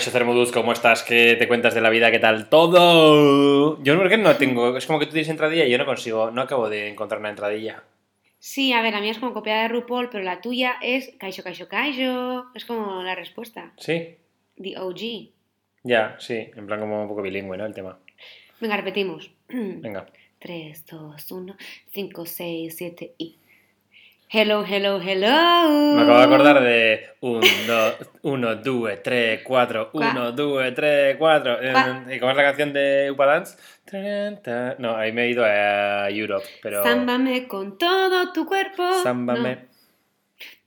Kaisho ¿cómo estás? ¿Qué te cuentas de la vida? ¿Qué tal todo? Yo porque no tengo. Es como que tú tienes entradilla y yo no consigo. No acabo de encontrar una entradilla. Sí, a ver, la mía es como copiada de RuPaul, pero la tuya es Kaisho, Kaisho, Kaisho. Es como la respuesta. ¿Sí? The OG. Ya, sí. En plan como un poco bilingüe, ¿no? El tema. Venga, repetimos. Venga. 3, 2, 1, 5, 6, 7 y. Hello, hello, hello. Me acabo de acordar de 1, 2, 3, 4, 1, 2, 3, 4. Cua- ¿Y cómo es la canción de Upa Dance? No, ahí me he ido a Europe, pero. Sámbame con todo tu cuerpo. Sámbame. No.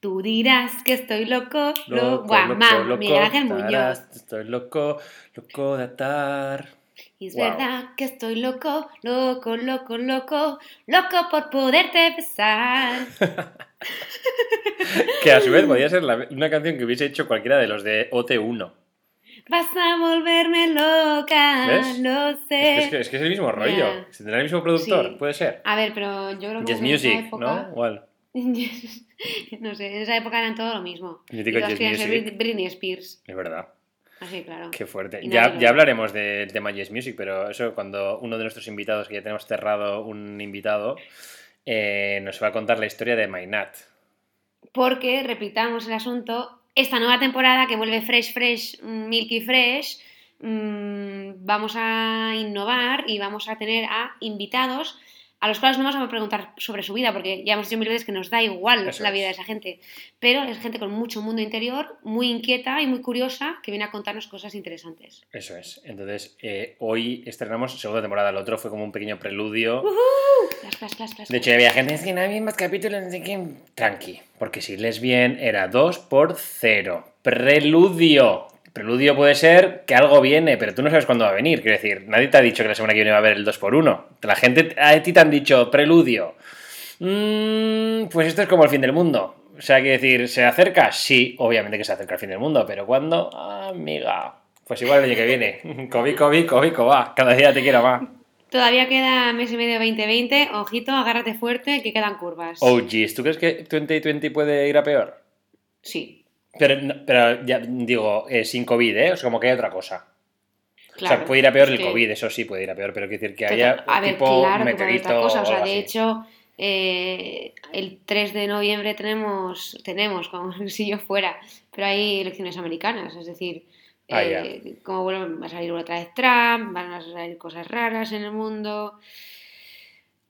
Tú dirás que estoy loco. lo Loco, guamá, loco, loco, Miguel Ángel Muñoz. Estoy loco, loco de atar. Y es Wow. verdad que estoy loco, loco, loco, loco, loco por poderte besar. Que a su vez podría ser la- una canción que hubiese hecho cualquiera de los de OT1. Vas a volverme loca, ¿Ves? lo Es sé. que, es que- es que es el mismo rollo. Ya. Si tendrá el mismo productor, Sí. puede ser. A ver, pero yo creo que esa Music, época... ¿no? Igual. no sé, en esa época eran todo lo mismo. Y todas Jazz querían ser Music. Brit- Britney Spears. Es verdad. Así, claro. Qué fuerte. Ya, ya hablaremos del tema Yes Music, pero eso cuando uno de nuestros invitados, que ya tenemos cerrado un invitado, eh, nos va a contar la historia de Mainat. Porque, repitamos el asunto, esta nueva temporada que vuelve Fresh, Fresh, mm, Milky Fresh, mm, vamos a innovar y vamos a tener a invitados a los cuales no vamos a preguntar sobre su vida, porque ya hemos dicho mil veces que nos da igual Eso la es. vida de esa gente, pero es gente con mucho mundo interior, muy inquieta y muy curiosa, que viene a contarnos cosas interesantes. Eso es. Entonces, eh, hoy estrenamos segunda temporada. El otro fue como un pequeño preludio. Clas, clas, clas, clas, De hecho, había gente es que no había más capítulos, no sé. Tranqui, porque si lees bien, era 2 por 0. Preludio. Preludio puede ser que algo viene, pero tú no sabes cuándo va a venir. Quiero decir, nadie te ha dicho que la semana que viene va a haber el 2 por 1 La gente a ti te han dicho preludio. Mm, pues esto es como el fin del mundo. O sea, quiero decir, ¿se acerca? Sí, obviamente que se acerca el fin del mundo, pero ¿cuándo? Ah, amiga. Pues igual el año que viene. COVID, COVID, COVID, va. Cada día te quiero más. Todavía queda mes y medio 2020, ojito, agárrate fuerte, que quedan curvas. Oh, jeez, ¿tú crees que 2020 puede ir a peor? Sí, Pero, pero ya digo, eh, sin COVID, ¿eh? O sea, como que hay otra cosa. claro. o sea, puede ir a peor el que- COVID, eso sí puede ir a peor, pero quiero decir que Total- haya a ver, tipo claro que meteorito otra cosa. O o sea, de así. hecho, eh, el 3 de noviembre tenemos, tenemos, como si yo fuera, pero hay elecciones americanas, es decir, Ah, eh, como vuelve- va a salir otra vez Trump, van a salir cosas raras en el mundo.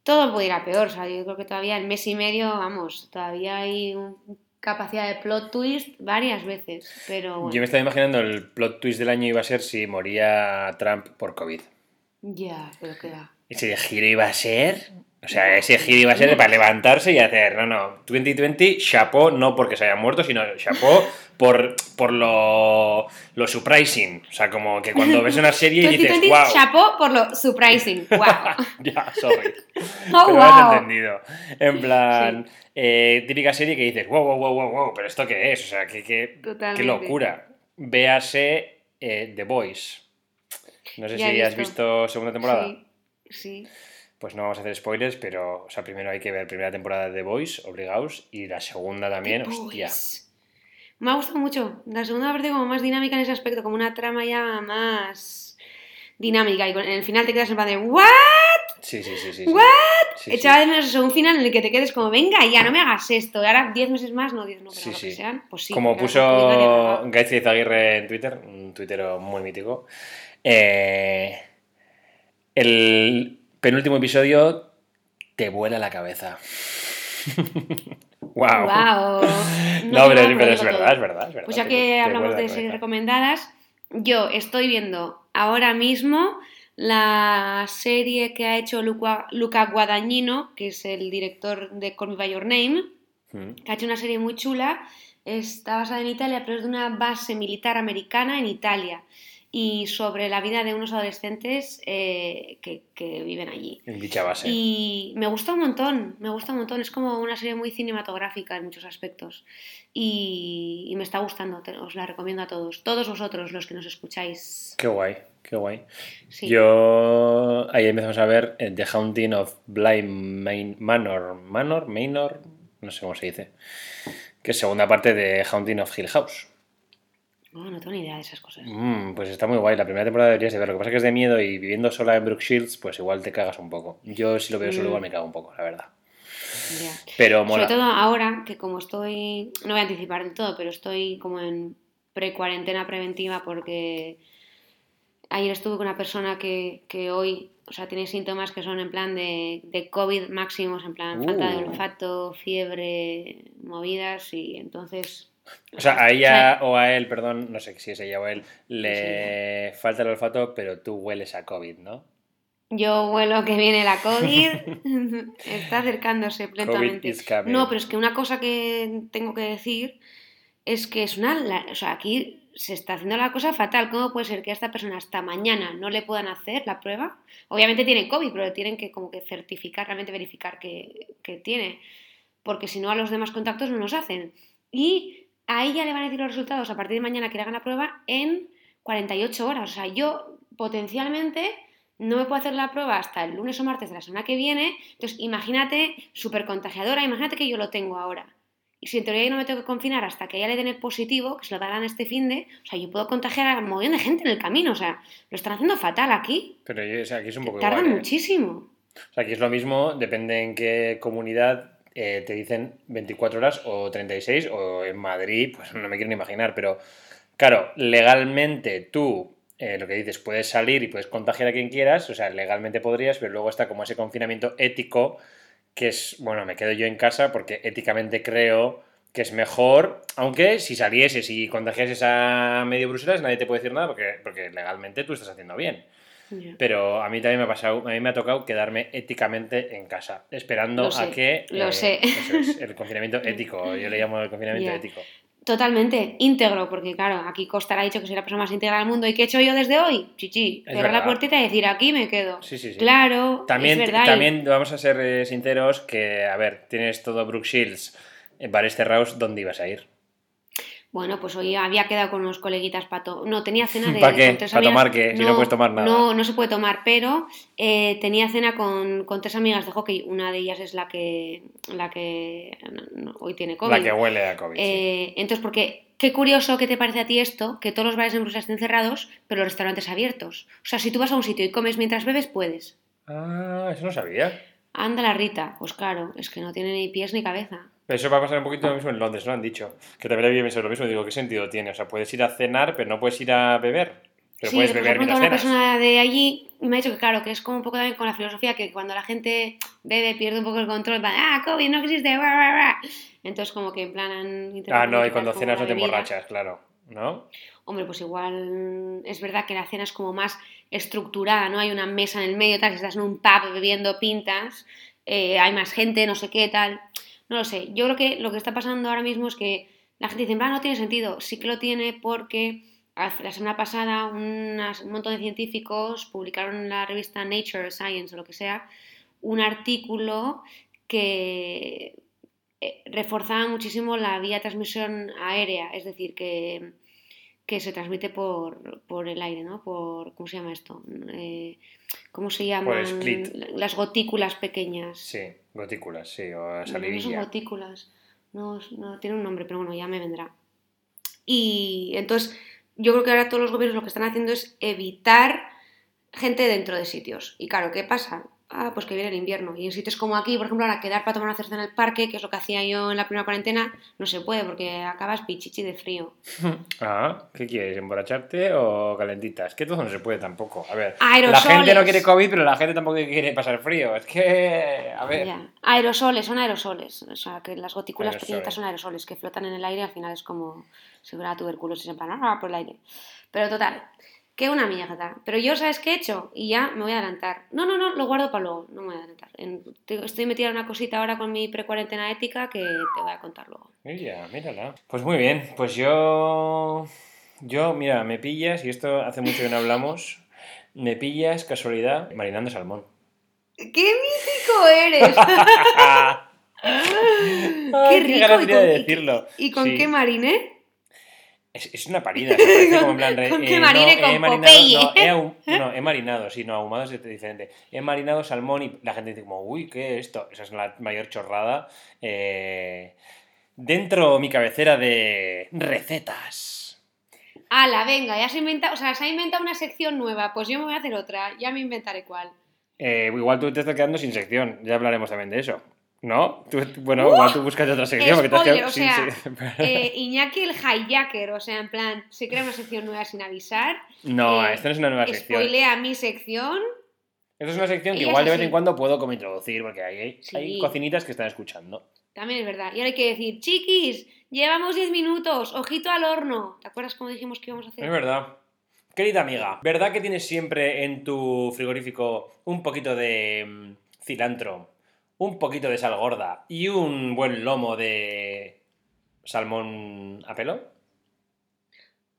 Todo puede ir a peor, o sea, yo creo que todavía el mes y medio, vamos, todavía hay un- capacidad de plot twist varias veces, pero bueno, Yo me estaba imaginando el plot twist del año iba a ser si moría Trump por COVID. ya, pero queda. ¿Ese giro iba a ser? O sea, ese giro iba a ser para levantarse y hacer, no, no, 2020, chapó, no porque se haya muerto, sino chapó por, por lo, lo surprising. O sea, como que cuando ves una serie y dices, 2020 wow. chapó por lo surprising, wow. ya, sorry. Oh, pero me has wow. entendido. En plan, eh, típica serie que dices, wow, wow, wow, wow, wow, pero ¿esto qué es? O sea, qué, qué, qué locura. Véase eh, The Voice. No sé Ya si has visto segunda temporada. Sí, sí. Pues no vamos a hacer spoilers, pero o sea, primero hay que ver primera temporada de The Voice, obligados, y la segunda también, The hostia. Boys. Me ha gustado mucho. La segunda parte como más dinámica en ese aspecto, como una trama ya más dinámica. Y en el final te quedas en plan de ¿What? Sí, sí, sí, sí. What? Sí, sí. Echaba de menos un final en el que te quedes como, venga, ya, no me hagas esto. Y ahora 10 meses más, no 10, no, pero Sí, lo que sean, pues sí. Como puso Felipe Gaizki Izaguirre en Twitter, un tuitero muy mítico, eh, el penúltimo episodio te vuela la cabeza. wow. Wow. No, pero, es verdad, es verdad, es verdad. Pues ya que te hablamos de series recomendadas, yo estoy viendo ahora mismo la serie que ha hecho Luca, Luca Guadagnino, que es el director de Call Me By Your Name, Mm. que ha hecho una serie muy chula. Está basada en Italia, pero es de una base militar americana en Italia. Y sobre la vida de unos adolescentes eh, que, que viven allí. En dicha base. Y me gusta un montón, me gusta un montón. Es como una serie muy cinematográfica en muchos aspectos. Y, y me está gustando, te- os la recomiendo a todos. Todos vosotros, los que nos escucháis. Qué guay, qué guay. Sí. Yo ahí empezamos a ver eh, The Haunting of Main- Manor, Manor, Manor, no sé cómo se dice, que es segunda parte de Haunting of Hill House. No, no tengo ni idea de esas cosas. Mm, pues está muy guay. La primera temporada deberías de ver. Lo que pasa es que es de miedo y viviendo sola en Brook Shields, pues igual te cagas un poco. Yo si lo veo solo Mm. igual me cago un poco, la verdad. Ya. Pero mola. Sobre todo ahora que como estoy, no voy a anticipar del todo, pero estoy como en pre-cuarentena preventiva porque ayer estuve con una persona que, que hoy, o sea, tiene síntomas que son en plan de, de COVID máximos, en plan falta de Uh. olfato, fiebre, movidas y entonces... O sea, a ella o a él, perdón, no sé si es ella o él, le Sí, falta el olfato, pero tú hueles a COVID, ¿no? Yo huelo que viene la COVID, está acercándose coming. No, pero es que una cosa que tengo que decir es que es una... la- O sea, aquí se está haciendo la cosa fatal. ¿Cómo puede ser que a esta persona hasta mañana no le puedan hacer la prueba? Obviamente tiene COVID, pero tienen que como que certificar, realmente verificar que, que tiene. Porque si no, a los demás contactos no nos hacen. Y a ella le van a decir los resultados a partir de mañana que le hagan la prueba en 48 horas. O sea, yo potencialmente no me puedo hacer la prueba hasta el lunes o martes de la semana que viene. Entonces, imagínate, súper contagiadora, imagínate que yo lo tengo ahora. Y si en teoría yo no me tengo que confinar hasta que ella le den el positivo, que se lo darán este fin de, o sea, yo puedo contagiar a un montón de gente en el camino. O sea, lo están haciendo fatal aquí. Pero o sea, aquí es un poco Tardan igual. ¿eh? muchísimo. O sea, aquí es lo mismo, depende en qué comunidad eh, te dicen 24 horas o 36, o en Madrid, pues no me quiero ni imaginar, pero claro, legalmente tú, eh, lo que dices, puedes salir y puedes contagiar a quien quieras, o sea, legalmente podrías, pero luego está como ese confinamiento ético, que es, bueno, me quedo yo en casa porque éticamente creo que es mejor, aunque si salieses y contagiases a medio Bruselas nadie te puede decir nada porque, porque legalmente tú estás haciendo bien. Pero a mí también me ha pasado, a mí me ha tocado quedarme éticamente en casa, esperando sé, a que lo sé. eso es, el confinamiento ético, yo le llamo el confinamiento ético. Totalmente, íntegro, porque claro, aquí Costa ha dicho que soy la persona más íntegra del mundo. ¿Y qué he hecho yo desde hoy? Chichi, cerrar la puertita y decir, aquí me quedo. Sí, sí, sí. Claro, También, es verdad. y- también vamos a ser eh, sinceros que, a ver, tienes todo Brook Shields, eh, bares cerrados, ¿dónde ibas a ir? Bueno, pues hoy había quedado con unos coleguitas para to- No, tenía cena de. ¿Pa qué? con tres ¿Pa amigas- tomar qué? Si no puedes tomar nada. No, no se puede tomar, pero eh, tenía cena con, con tres amigas de hockey. Una de ellas es la que, la que no, hoy tiene COVID. La que huele a COVID. sí. Eh, entonces, porque qué curioso que te parece a ti esto, que todos los bares en Bruselas estén cerrados, pero los restaurantes abiertos. O sea, si tú vas a un sitio y comes mientras bebes, puedes. Ah, eso no sabía. Anda la Rita, pues claro, es que no tiene ni pies ni cabeza. Pero eso va a pasar un poquito lo mismo en Londres, lo han dicho. Que también había pensado lo mismo. Digo, ¿qué sentido tiene? O sea, puedes ir a cenar, pero no puedes ir a beber. Pero sí, puedes beber mientras preguntado una cenas. persona de allí y me ha dicho que claro, que es como un poco también con la filosofía que cuando la gente bebe pierde un poco el control, va, ah, COVID no existe, bla, bla, bla". entonces como que en plan han Ah, no, y cuando cenas no te emborrachas, claro. ¿No? Hombre, pues igual es verdad que la cena es como más estructurada, ¿no? Hay una mesa en el medio, tal, si estás en un pub bebiendo pintas, eh, hay más gente, no sé qué, tal. No lo sé. Yo creo que lo que está pasando ahora mismo es que la gente dice, "Ah, no tiene sentido. Sí que lo tiene porque la semana pasada un montón de científicos publicaron en la revista Nature, Science o lo que sea, un artículo que eh, reforzaba muchísimo la vía transmisión aérea, es decir, que, que se transmite por, por el aire, ¿no? Por, ¿Cómo se llama esto? Eh, ¿Cómo se llaman? Las gotículas pequeñas. Sí, gotículas, sí, o No, no son salivilla. gotículas. No, no, tiene un nombre, pero bueno, ya me vendrá. Y entonces, yo creo que ahora todos los gobiernos lo que están haciendo es evitar gente dentro de sitios. Y claro, ¿qué pasa? Ah, pues que viene el invierno. Y en sitios como aquí, por ejemplo, ahora quedar para tomar una cerveza en el parque, que es lo que hacía yo en la primera cuarentena, no se puede porque acabas pichichi de frío. Ah, ¿qué quieres? ¿Emborracharte o calentitas? Que todo no se puede tampoco. A ver, la Aerosoles. gente no quiere COVID, pero la gente tampoco quiere pasar frío. Es que, a ver. Ya. Aerosoles, son aerosoles. O sea, que las gotículas Aerosoles. pequeñitas son aerosoles que flotan en el aire. Al final es como si fuera tuberculosis en plan, ah, por el aire. Pero total, que una mierda. Pero yo, ¿sabes qué he hecho? Y ya me voy a adelantar. No, no, no, lo guardo para luego. No me voy a adelantar. Estoy metida en una cosita ahora con mi precuarentena ética que te voy a contar luego. Mira, mírala. Pues muy bien, pues yo. Yo, mira, me pillas, y esto hace mucho que no hablamos. Me pillas, casualidad, marinando salmón. ¡Qué mítico eres! Ay, rico, ¿y con- de y- decirlo. ¿Y con Sí. qué mariné? Es, es una parida, se parece como en plan... re- Con que eh, marine no, con he marinado, Popeye. no, he ahu- no, he marinado, sí, no, ahumado es diferente. He marinado salmón y la gente dice como, uy, ¿qué es esto? Esa es la mayor chorrada. Eh, dentro mi cabecera de recetas. Ala, venga, ya se inventa, o sea, se ha inventado una sección nueva, pues yo me voy a hacer otra, ya me inventaré cuál. Eh, igual tú te estás quedando sin sección, ya hablaremos también de eso. ¿No? Tú- bueno, igual tú buscas otra sección porque te has Spoiler, o sea, sección. eh, Iñaki el hijacker, o sea, en plan, se crea una sección nueva sin avisar. No, eh, esto no es una nueva sección. Spoilea mi sección. Esto es una sección que igual de vez en cuando puedo como introducir porque Sí. hay cocinitas que están escuchando. También es verdad. Y ahora hay que decir, chiquis, llevamos 10 minutos, ojito al horno. ¿Te acuerdas cómo dijimos que íbamos a hacer? Es verdad. Querida amiga, ¿verdad que tienes siempre en tu frigorífico un poquito de mm, cilantro, un poquito de sal gorda y un buen lomo de salmón a pelo?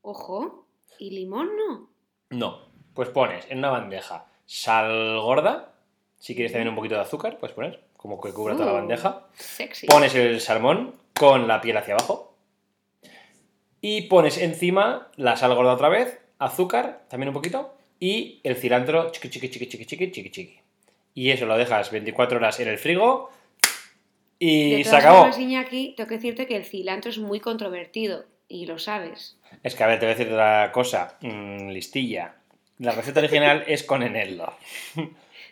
Ojo, ¿y limón no? No. Pues pones en una bandeja sal gorda, si quieres también un poquito de azúcar, puedes poner, como que cubra toda la Uh. bandeja. Sexy. Pones el salmón con la piel hacia abajo. Y pones encima la sal gorda otra vez, azúcar, también un poquito, y el cilantro chiqui chiqui chiqui chiqui chiqui chiqui chiqui. Y eso lo dejas 24 horas en el frigo y de se acabó. formas, Iñaki, tengo que decirte que el cilantro es muy controvertido. Y lo sabes. Es que a ver, te voy a decir otra cosa, mm, listilla. La receta original es con eneldo.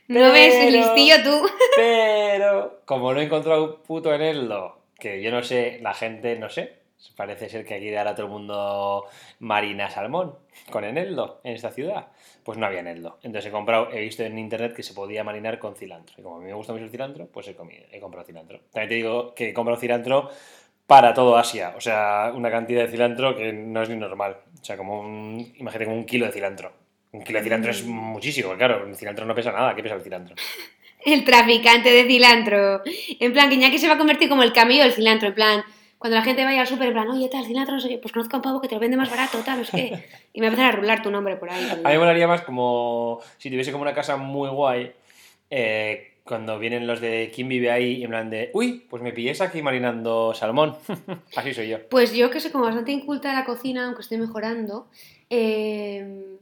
¿No ves el Pero- listillo tú? Pero, como no he encontrado puto eneldo, que yo no sé, la gente, no sé, parece ser que aquí ahora todo el mundo marina salmón con eneldo en esta ciudad. Pues no había eneldo. Entonces he comprado, he visto en internet que se podía marinar con cilantro. Y como a mí me gusta mucho el cilantro, pues he, comido, he comprado cilantro. También te digo que he comprado cilantro para todo Asia. O sea, una cantidad de cilantro que no es ni normal. O sea, como un, imagínate como un kilo de cilantro. Un kilo de cilantro es muchísimo, claro. El cilantro no pesa nada. ¿Qué pesa el cilantro? El traficante de cilantro. En plan, que Iñaki se va a convertir como el camello del cilantro. En plan, cuando la gente vaya al súper, en plan, oye, tal, cilantro, no sé qué, pues conozco a un pavo que te lo vende más barato, tal, no sé qué. Y me va a rular tu nombre por ahí. A mí me molaría más como si tuviese como una casa muy guay. eh, cuando vienen los de quién vive ahí y en plan de, uy, pues me pilléis aquí marinando salmón. Así soy yo. Pues yo que soy como bastante inculta de la cocina, aunque estoy mejorando, eh,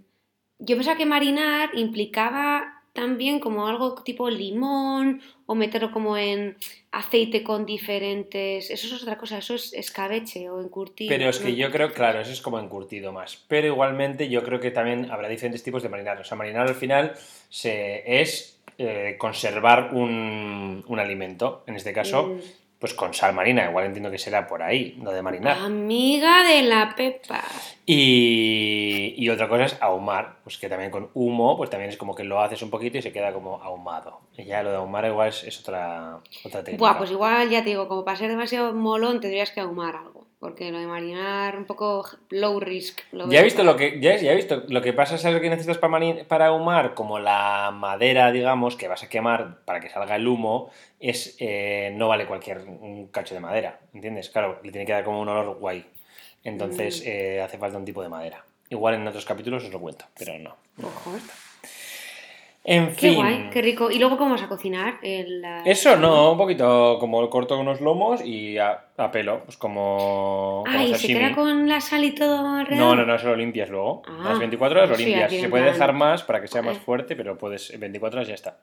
yo pensaba que marinar implicaba también como algo tipo limón o meterlo como en aceite con diferentes... Eso es otra cosa, eso es escabeche o encurtido. Pero es que ¿no? yo creo, claro, eso es como encurtido más. Pero igualmente yo creo que también habrá diferentes tipos de marinar. O sea, marinar al final se, es eh, conservar un, un alimento. En este caso, Mm. Pues con sal marina. Igual entiendo que será por ahí, lo de marinar. Amiga de la Pepa. Y, y otra cosa es ahumar, pues que también con humo, pues también es como que lo haces un poquito y se queda como ahumado. Y ya lo de ahumar igual es, es otra, otra técnica. Buah, pues igual ya te digo, como para ser demasiado molón tendrías que ahumar algo. Porque lo de marinar un poco low risk. lo Ya he visto lo que, ya, ya he visto, lo que pasa, ¿sabes lo que necesitas para, mani- para ahumar? Como la madera, digamos, que vas a quemar para que salga el humo, es eh, no vale cualquier un cacho de madera, ¿entiendes? Claro, le tiene que dar como un olor guay. Entonces Mm. eh, hace falta un tipo de madera. Igual en otros capítulos os lo cuento, pero no. Ojo. En Qué fin. guay, qué rico. ¿Y luego cómo vas a cocinar? El, la- Eso no, un poquito como corto unos lomos y a, a pelo, pues como, como Ah, ¿y se queda con la sal y todo alrededor? No, no, no, eso lo limpias luego. Ah, Las 24 horas lo sí, limpias. Se puede dejar más para que sea más fuerte, pero puedes en 24 horas ya está.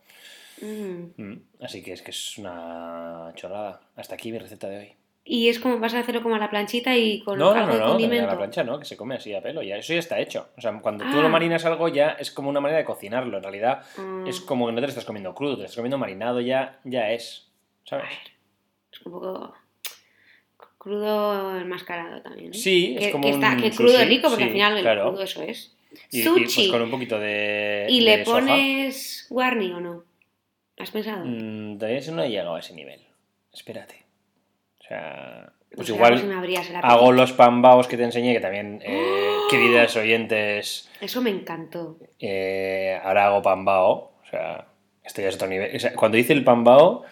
Mm. Mm, Así que es que es una chorrada. Hasta aquí mi receta de hoy. Y es como, vas a hacerlo como a la planchita y con No, no, algo no, de no, a condimento. la plancha no, que se come así a pelo. Ya, eso ya está hecho. O sea, cuando tú Ah. lo marinas algo ya es como una manera de cocinarlo. En realidad Ah, es como que no te lo estás comiendo crudo, te lo estás comiendo marinado ya, ya es. ¿Sabes? es un poco crudo enmascarado también. ¿eh? Sí, es que, como que está, un que crudo sushi, rico porque sí, al final el claro. crudo eso es. Y, y, Sushi. pues con un poquito de. ¿Y de le soja. pones warning o no? ¿Has pensado? Mm, todavía eso no he llegado a ese nivel. Espérate. O sea, pues igual hago los pambaos que te enseñé, que también, eh, queridas oyentes, Eso me encantó. eh, ahora hago pambao. O sea, esto ya es otro nivel. O sea, cuando hice el pambao,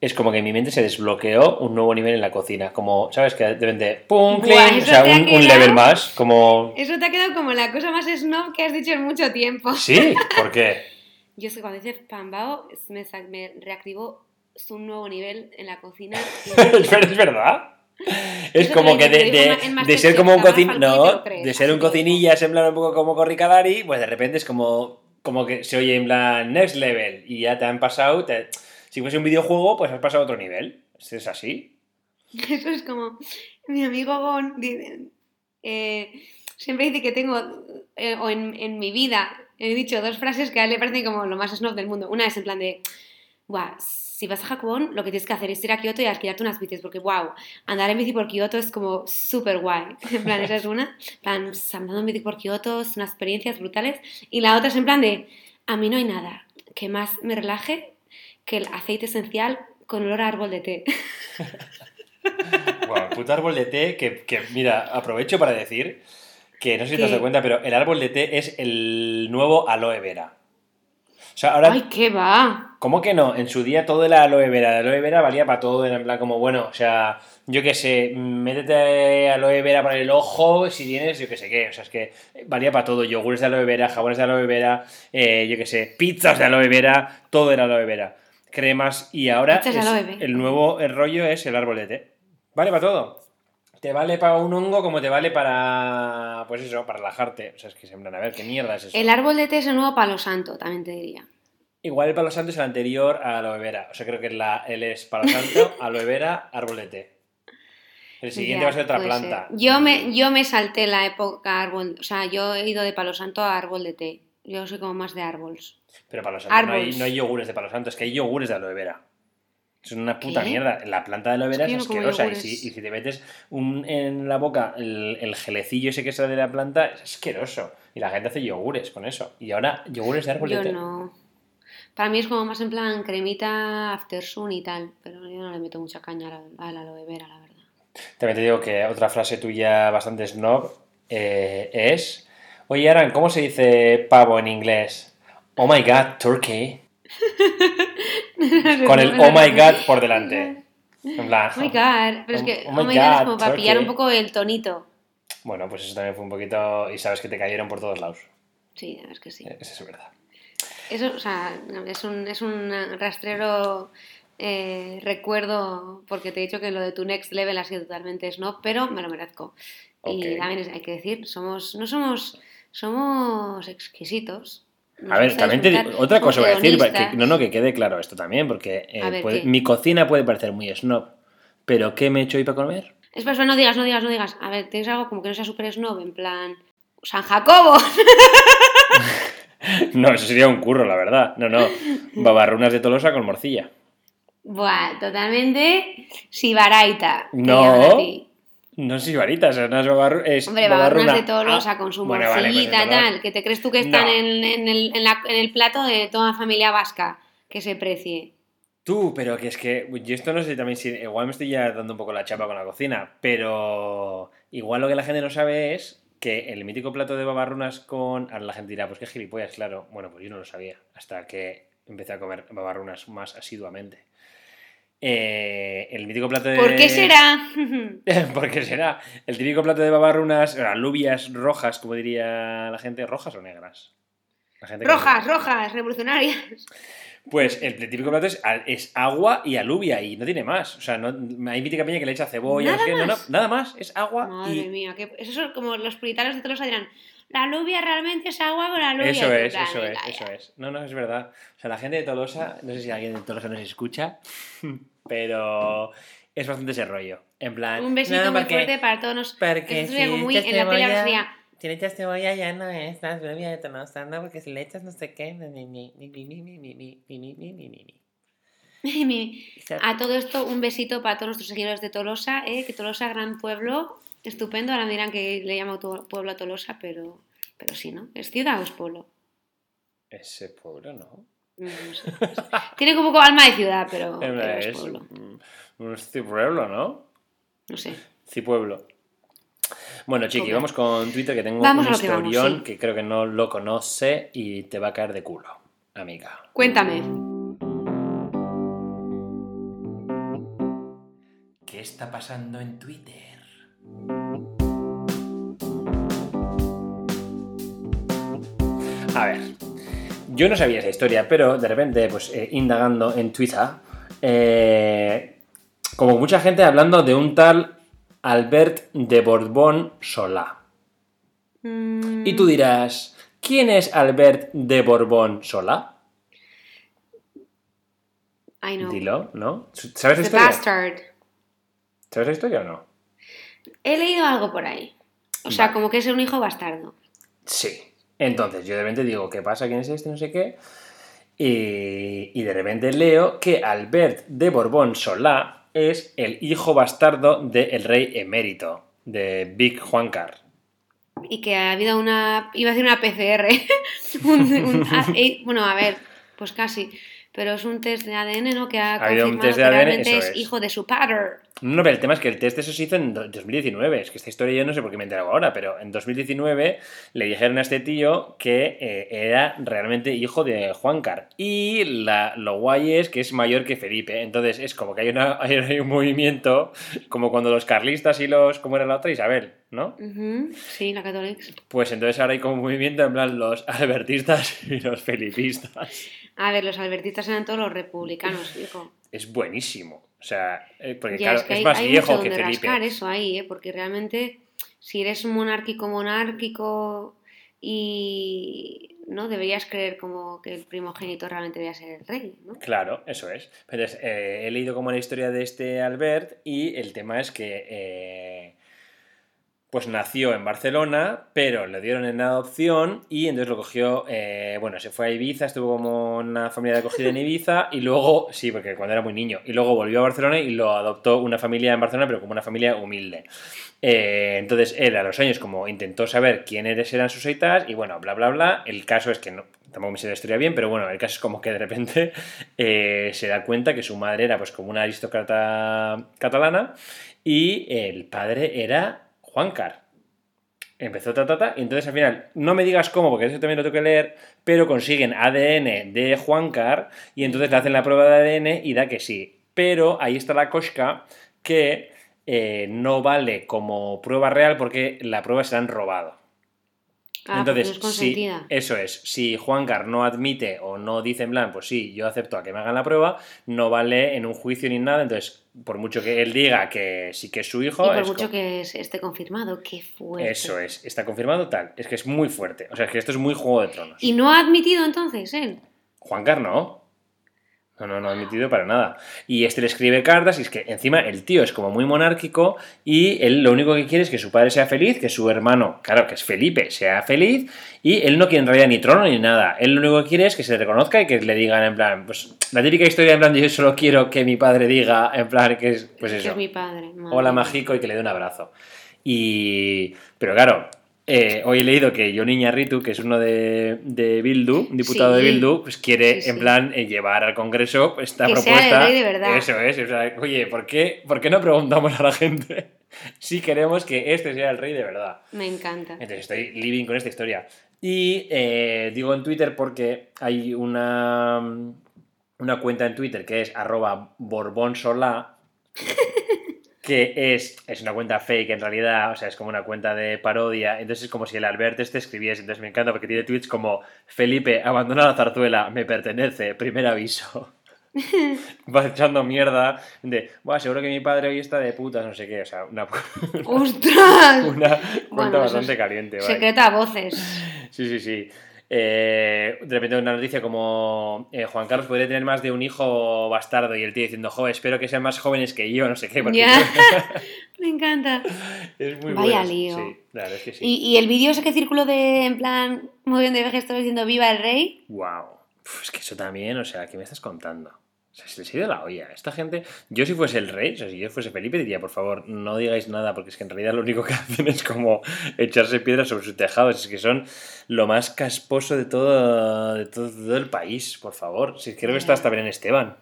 es como que en mi mente se desbloqueó un nuevo nivel en la cocina. Como, ¿sabes? Que de repente, ¡pum! Buah, o sea, un, level más. Como. Eso te ha quedado como la cosa más snob que has dicho en mucho tiempo. Sí, ¿por qué? Yo es que cuando hice Pambao me, me reactivó un nuevo nivel en la cocina. es ver- es verdad. Es Eso como que de, de- de ser como un te No, de ser un cocinillas en plan un poco como Corricadari, pues de repente es como, como que se oye en plan next level y ya te han pasado. te- si fuese un videojuego, pues has pasado a otro nivel. Es así. Eso es como mi amigo Gon dice, eh, siempre dice que tengo, eh, o en, en mi vida, he dicho dos frases que a él le parecen como lo más snob del mundo. Una es en plan de, Buah, si vas a Japón, lo que tienes que hacer es ir a Kioto y alquilarte unas bicis, porque wow, andar en bici por Kioto es como súper guay. En plan, esa es una. En plan, pues, andando en bici por Kioto, es unas experiencias brutales. Y la otra es en plan de, a mí no hay nada que más me relaje que el aceite esencial con olor a árbol de té. Wow, puto árbol de té que, que, mira, aprovecho para decir que no sé si te has ¿Qué? dado cuenta, pero el árbol de té es el nuevo aloe vera. O sea, ahora, ¡Ay, qué va! ¿cómo que no? En su día todo era aloe vera. El aloe vera valía para todo, era en plan como, bueno, o sea, yo qué sé, métete aloe vera para el ojo si tienes, yo qué sé qué. O sea, es que valía para todo. Yogures de aloe vera, jabones de aloe vera, eh, yo qué sé, pizzas de aloe vera, todo era aloe vera. Cremas y ahora es- el nuevo el rollo es el árbol de té. Vale para todo. Te vale para un hongo como te vale para, pues eso, para relajarte. O sea, es que se a ver, ¿qué mierda es eso? El árbol de té es el nuevo palo santo, también te diría. Igual el palo santo es el anterior a aloe vera. O sea, creo que la, él es palo santo, aloe vera, árbol de té. El siguiente Ya, va a ser otra planta. ser. Yo me, yo me salté la época árbol, o sea, yo he ido de palo santo a árbol de té. Yo soy como más de árboles. Pero palo santo, no hay, no hay yogures de palo santo, es que hay yogures de aloe vera. Es una puta ¿Qué? mierda. La planta de aloe vera Es que es, yo no como asquerosa. Y si, y si te metes un- en la boca el, el gelecillo ese que sale de la planta, es asqueroso. Y la gente hace yogures con eso. Y ahora, yogures de árbol de Yo té. no. Para mí es como más en plan cremita aftersun y tal, pero yo no le meto mucha caña al, al aloe vera, la verdad. También te digo que otra frase tuya bastante snob eh, es... Oye, Aran, ¿cómo se dice pavo en inglés? Oh my god, turkey. Con el oh my god por delante. En plan... Oh my god, pero es que Oh oh my god, es como para pillar un poco el tonito. Bueno, pues eso también fue un poquito... Y sabes que te cayeron por todos lados. Sí, es que sí. Eso es verdad. Eso, o sea, es un, es un rastrero eh, recuerdo, porque te he dicho que lo de tu next level ha sido totalmente snob, pero me lo merezco. Y también hay que decir, somos, no somos, somos exquisitos. A ver, también te digo- otra cosa voy a decir, que, no, no, que quede claro esto también, porque eh, mi cocina puede parecer muy snob, pero ¿qué me he hecho hoy para comer? Es para no digas, no digas, no digas. A ver, tienes algo como que no sea súper snob, en plan. San Jacobo. No, eso sería un curro, la verdad. No, no. Babarrunas de Tolosa con morcilla. Buah, totalmente sibaraita. te No. llaman a ti. No es es babarru- es Hombre, babarruna. babarrunas de Tolosa Ah, con su bueno, vale, pues morcillita, Tolosa. tal. Que te crees tú que están No. en, en el, en la- en el plato de toda familia vasca que se precie. Tú, pero que es que yo esto no sé también si igual me estoy ya dando un poco la chapa con la cocina, pero igual lo que la gente no sabe es que el mítico plato de babarrunas con... Ahora la gente dirá, pues qué gilipollas, claro. Bueno, pues yo no lo sabía hasta que empecé a comer babarrunas más asiduamente. Eh, el mítico plato de... ¿Por qué será? ¿Por qué será? El típico plato de babarrunas, eh, alubias rojas, como diría la gente, rojas o negras. La gente rojas, rojas, revolucionarias. Pues el típico plato es, es agua y alubia y no tiene más. O sea, no, hay mítica peña que le echa cebolla, no ¿Nada sé qué, no, no, más? nada más, es agua Madre y... mía, que eso es como los puritanos de Tolosa dirán. La alubia realmente es agua con alubia. Eso es, plan, eso es, eso es. No, no, es verdad. O sea, la gente de Tolosa, no sé si alguien de Tolosa nos escucha, pero es bastante ese rollo. En plan... Un besito "No, muy porque- fuerte para todos. Porque Esto sería como muy en la tele sería. Si le echas cebolla ya no es la alubia de Tolosa, no, porque si le echas no sé qué... ni, ni, ni, ni, ni, ni, ni, ni, ni, ni, ni, ni, ni, ni. Mi- O sea, A todo esto, un besito para todos nuestros seguidores de Tolosa, ¿eh? que Tolosa, gran pueblo, estupendo. Ahora me dirán que le llamo tu- pueblo a Tolosa, pero, pero sí, ¿no? ¿Es ciudad o es pueblo? Ese pueblo, ¿no? No, no sé. Tiene como un poco alma de ciudad, pero, pero es Es pueblo. un, un cipueblo, ¿no? No sé. Cipueblo. Bueno, chiqui, vamos con Twitter, que tengo Vamos un vamos, historión sí. que creo que no lo conoce y te va a caer de culo, amiga. Cuéntame. ¿Qué está pasando en Twitter? A ver, yo no sabía esa historia, pero de repente, pues eh, indagando en Twitter, eh, como mucha gente hablando de un tal Albert de Borbón Solá. Mm, Y tú dirás, ¿quién es Albert de Borbón Solá? I know. Dilo, ¿no? ¿Sabes la historia? bastard. ¿Sabes la historia o no? He leído algo por ahí. O sea, como que es un hijo bastardo. Sí. Entonces, yo de repente digo, ¿qué pasa? ¿Quién es este? No sé qué. Y, y de repente leo que Albert de Borbón Solá es el hijo bastardo del rey emérito, de Big Juancar. Y que ha habido una. iba a decir una PCR. Un- un- a- eh, bueno, a ver, pues casi. Pero es un test de ADN, ¿no? Que ha, Ha habido un confirmado test de que ADN, realmente eso es es. hijo de su padre. No, pero el tema es que el test eso se hizo en do- 2019. Es que esta historia yo no sé por qué me he enterado ahora, pero en 2019 le dijeron a este tío que eh, era realmente hijo de Juancar. Y la- lo guay es que es mayor que Felipe. Entonces es como que hay, una, hay, un movimiento, como cuando los carlistas y los. ¿Cómo era la otra? Isabel, ¿no? Sí, la católica. Pues entonces ahora hay como un movimiento en plan los albertistas y los felipistas. A ver, los albertistas eran todos los republicanos, hijo. Es buenísimo. O sea, eh, porque Ya, claro, es que es, hay, más hay viejo mucho que donde Felipe. eso ahí, ¿eh? Porque realmente, si eres monárquico, monárquico y. ¿No? Deberías creer como que el primogénito realmente debía ser el rey, ¿no? Claro, eso es. Entonces, eh, he leído como la historia de este Albert y el tema es que eh, pues nació en Barcelona, pero le dieron en adopción y entonces lo cogió, eh, bueno, se fue a Ibiza, estuvo como una familia de acogida en Ibiza y luego, sí, porque cuando era muy niño, y luego volvió a Barcelona y lo adoptó una familia en Barcelona, pero como una familia humilde. Eh, entonces él a los años como intentó saber quiénes eran sus aitas y bueno, bla, bla, bla. El caso es que no, tampoco me sé la historia bien, pero bueno, el caso es como que de repente eh, se da cuenta que su madre era pues como una aristócrata catalana y el padre era Juancar. Empezó ta, ta, ta, y entonces al final, no me digas cómo, porque eso también lo tengo que leer, pero consiguen ADN de Juancar y entonces le hacen la prueba de ADN y da que sí. Pero ahí está la cosca que eh, no vale como prueba real porque la prueba se la han robado. Ah, Entonces, no es si, eso es, si Juancar no admite o no dice en plan, pues sí, yo acepto a que me hagan la prueba, no vale en un juicio ni nada, entonces, por mucho que él diga que sí que es su hijo, y por es mucho que es- esté confirmado, qué fuerte. eso es, está confirmado tal, es que es muy fuerte, o sea, es que esto es muy Juego de Tronos. ¿Y no ha admitido entonces él? Juancar no. No, no, no ha admitido para nada. Y este le escribe cartas y es que encima el tío es como muy monárquico y él lo único que quiere es que su padre sea feliz, que su hermano, claro, que es Felipe, sea feliz y él no quiere en realidad ni trono ni nada. Él lo único que quiere es que se le reconozca y que le digan en plan, pues la típica historia en plan de yo solo quiero que mi padre diga en plan que es, pues Que es mi padre. madre Hola mágico y que le dé un abrazo. Y. Pero claro, eh, hoy he leído que Johnny Iñárritu, que es uno de, de Bildu, diputado de. Bildu, pues quiere Sí, en plan eh, llevar al Congreso esta Que sea propuesta. rey de verdad. Eso es. o sea, oye, ¿por qué, ¿por qué no preguntamos a la gente si queremos que este sea el rey de verdad? Me encanta. Entonces estoy living con esta historia. Y eh, digo en Twitter porque hay una, una cuenta en Twitter que es arroba borbonsolá, que es, es una cuenta fake en realidad, o sea, es como una cuenta de parodia. Entonces es como si el Albert este escribiese. Entonces me encanta porque tiene tweets como Felipe, abandona la zarzuela, me pertenece, primer aviso. Va echando mierda de, seguro que mi padre hoy está de putas, no sé qué. O sea, una, ¡Ostras! una cuenta Bueno, bastante es caliente. Secreta a voces. Sí, sí, sí. Eh, de repente una noticia como eh, Juan Carlos podría tener más de un hijo bastardo y el tío diciendo, jo, espero que sean más jóvenes que yo, no sé qué. Porque. Me encanta. es muy Vaya bueno. lío. Sí, la verdad es que sí. ¿Y, y el vídeo ese que circuló de, en plan, muy bien de vejes, diciendo viva el rey? Wow. es que eso también, o sea, ¿qué me estás contando? O sea, se les ha ido la olla. Esta gente, yo si fuese el rey, o sea, si yo fuese Felipe, diría, por favor, no digáis nada, porque es que en realidad lo único que hacen es como echarse piedras sobre sus tejados. Es que son lo más casposo de todo, de todo, todo el país, por favor. Si creo que está hasta Belén Esteban.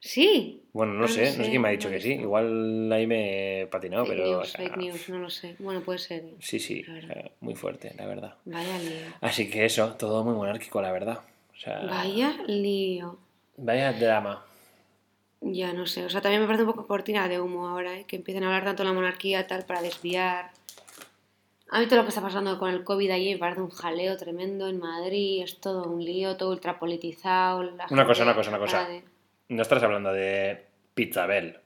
Sí. Bueno, no, No sé, no sé quién me ha dicho que sí. Igual ahí me he patinado, fake pero. o news, sea, fake news, no lo sé. Bueno, puede ser. ¿eh? Sí, sí, muy fuerte, la verdad. Vaya lío. Así que eso, todo muy monárquico, la verdad. O sea, Vaya lío. Vaya drama. Ya no sé. O sea, también me parece un poco cortina de humo ahora, ¿eh? que empiecen a hablar tanto de la monarquía tal para desviar. A mí todo lo que está pasando con el COVID allí me parece un jaleo tremendo en Madrid, es todo un lío, todo ultrapolitizado. Una gente cosa, una cosa, una cosa. de- No estás hablando de Pizzabel.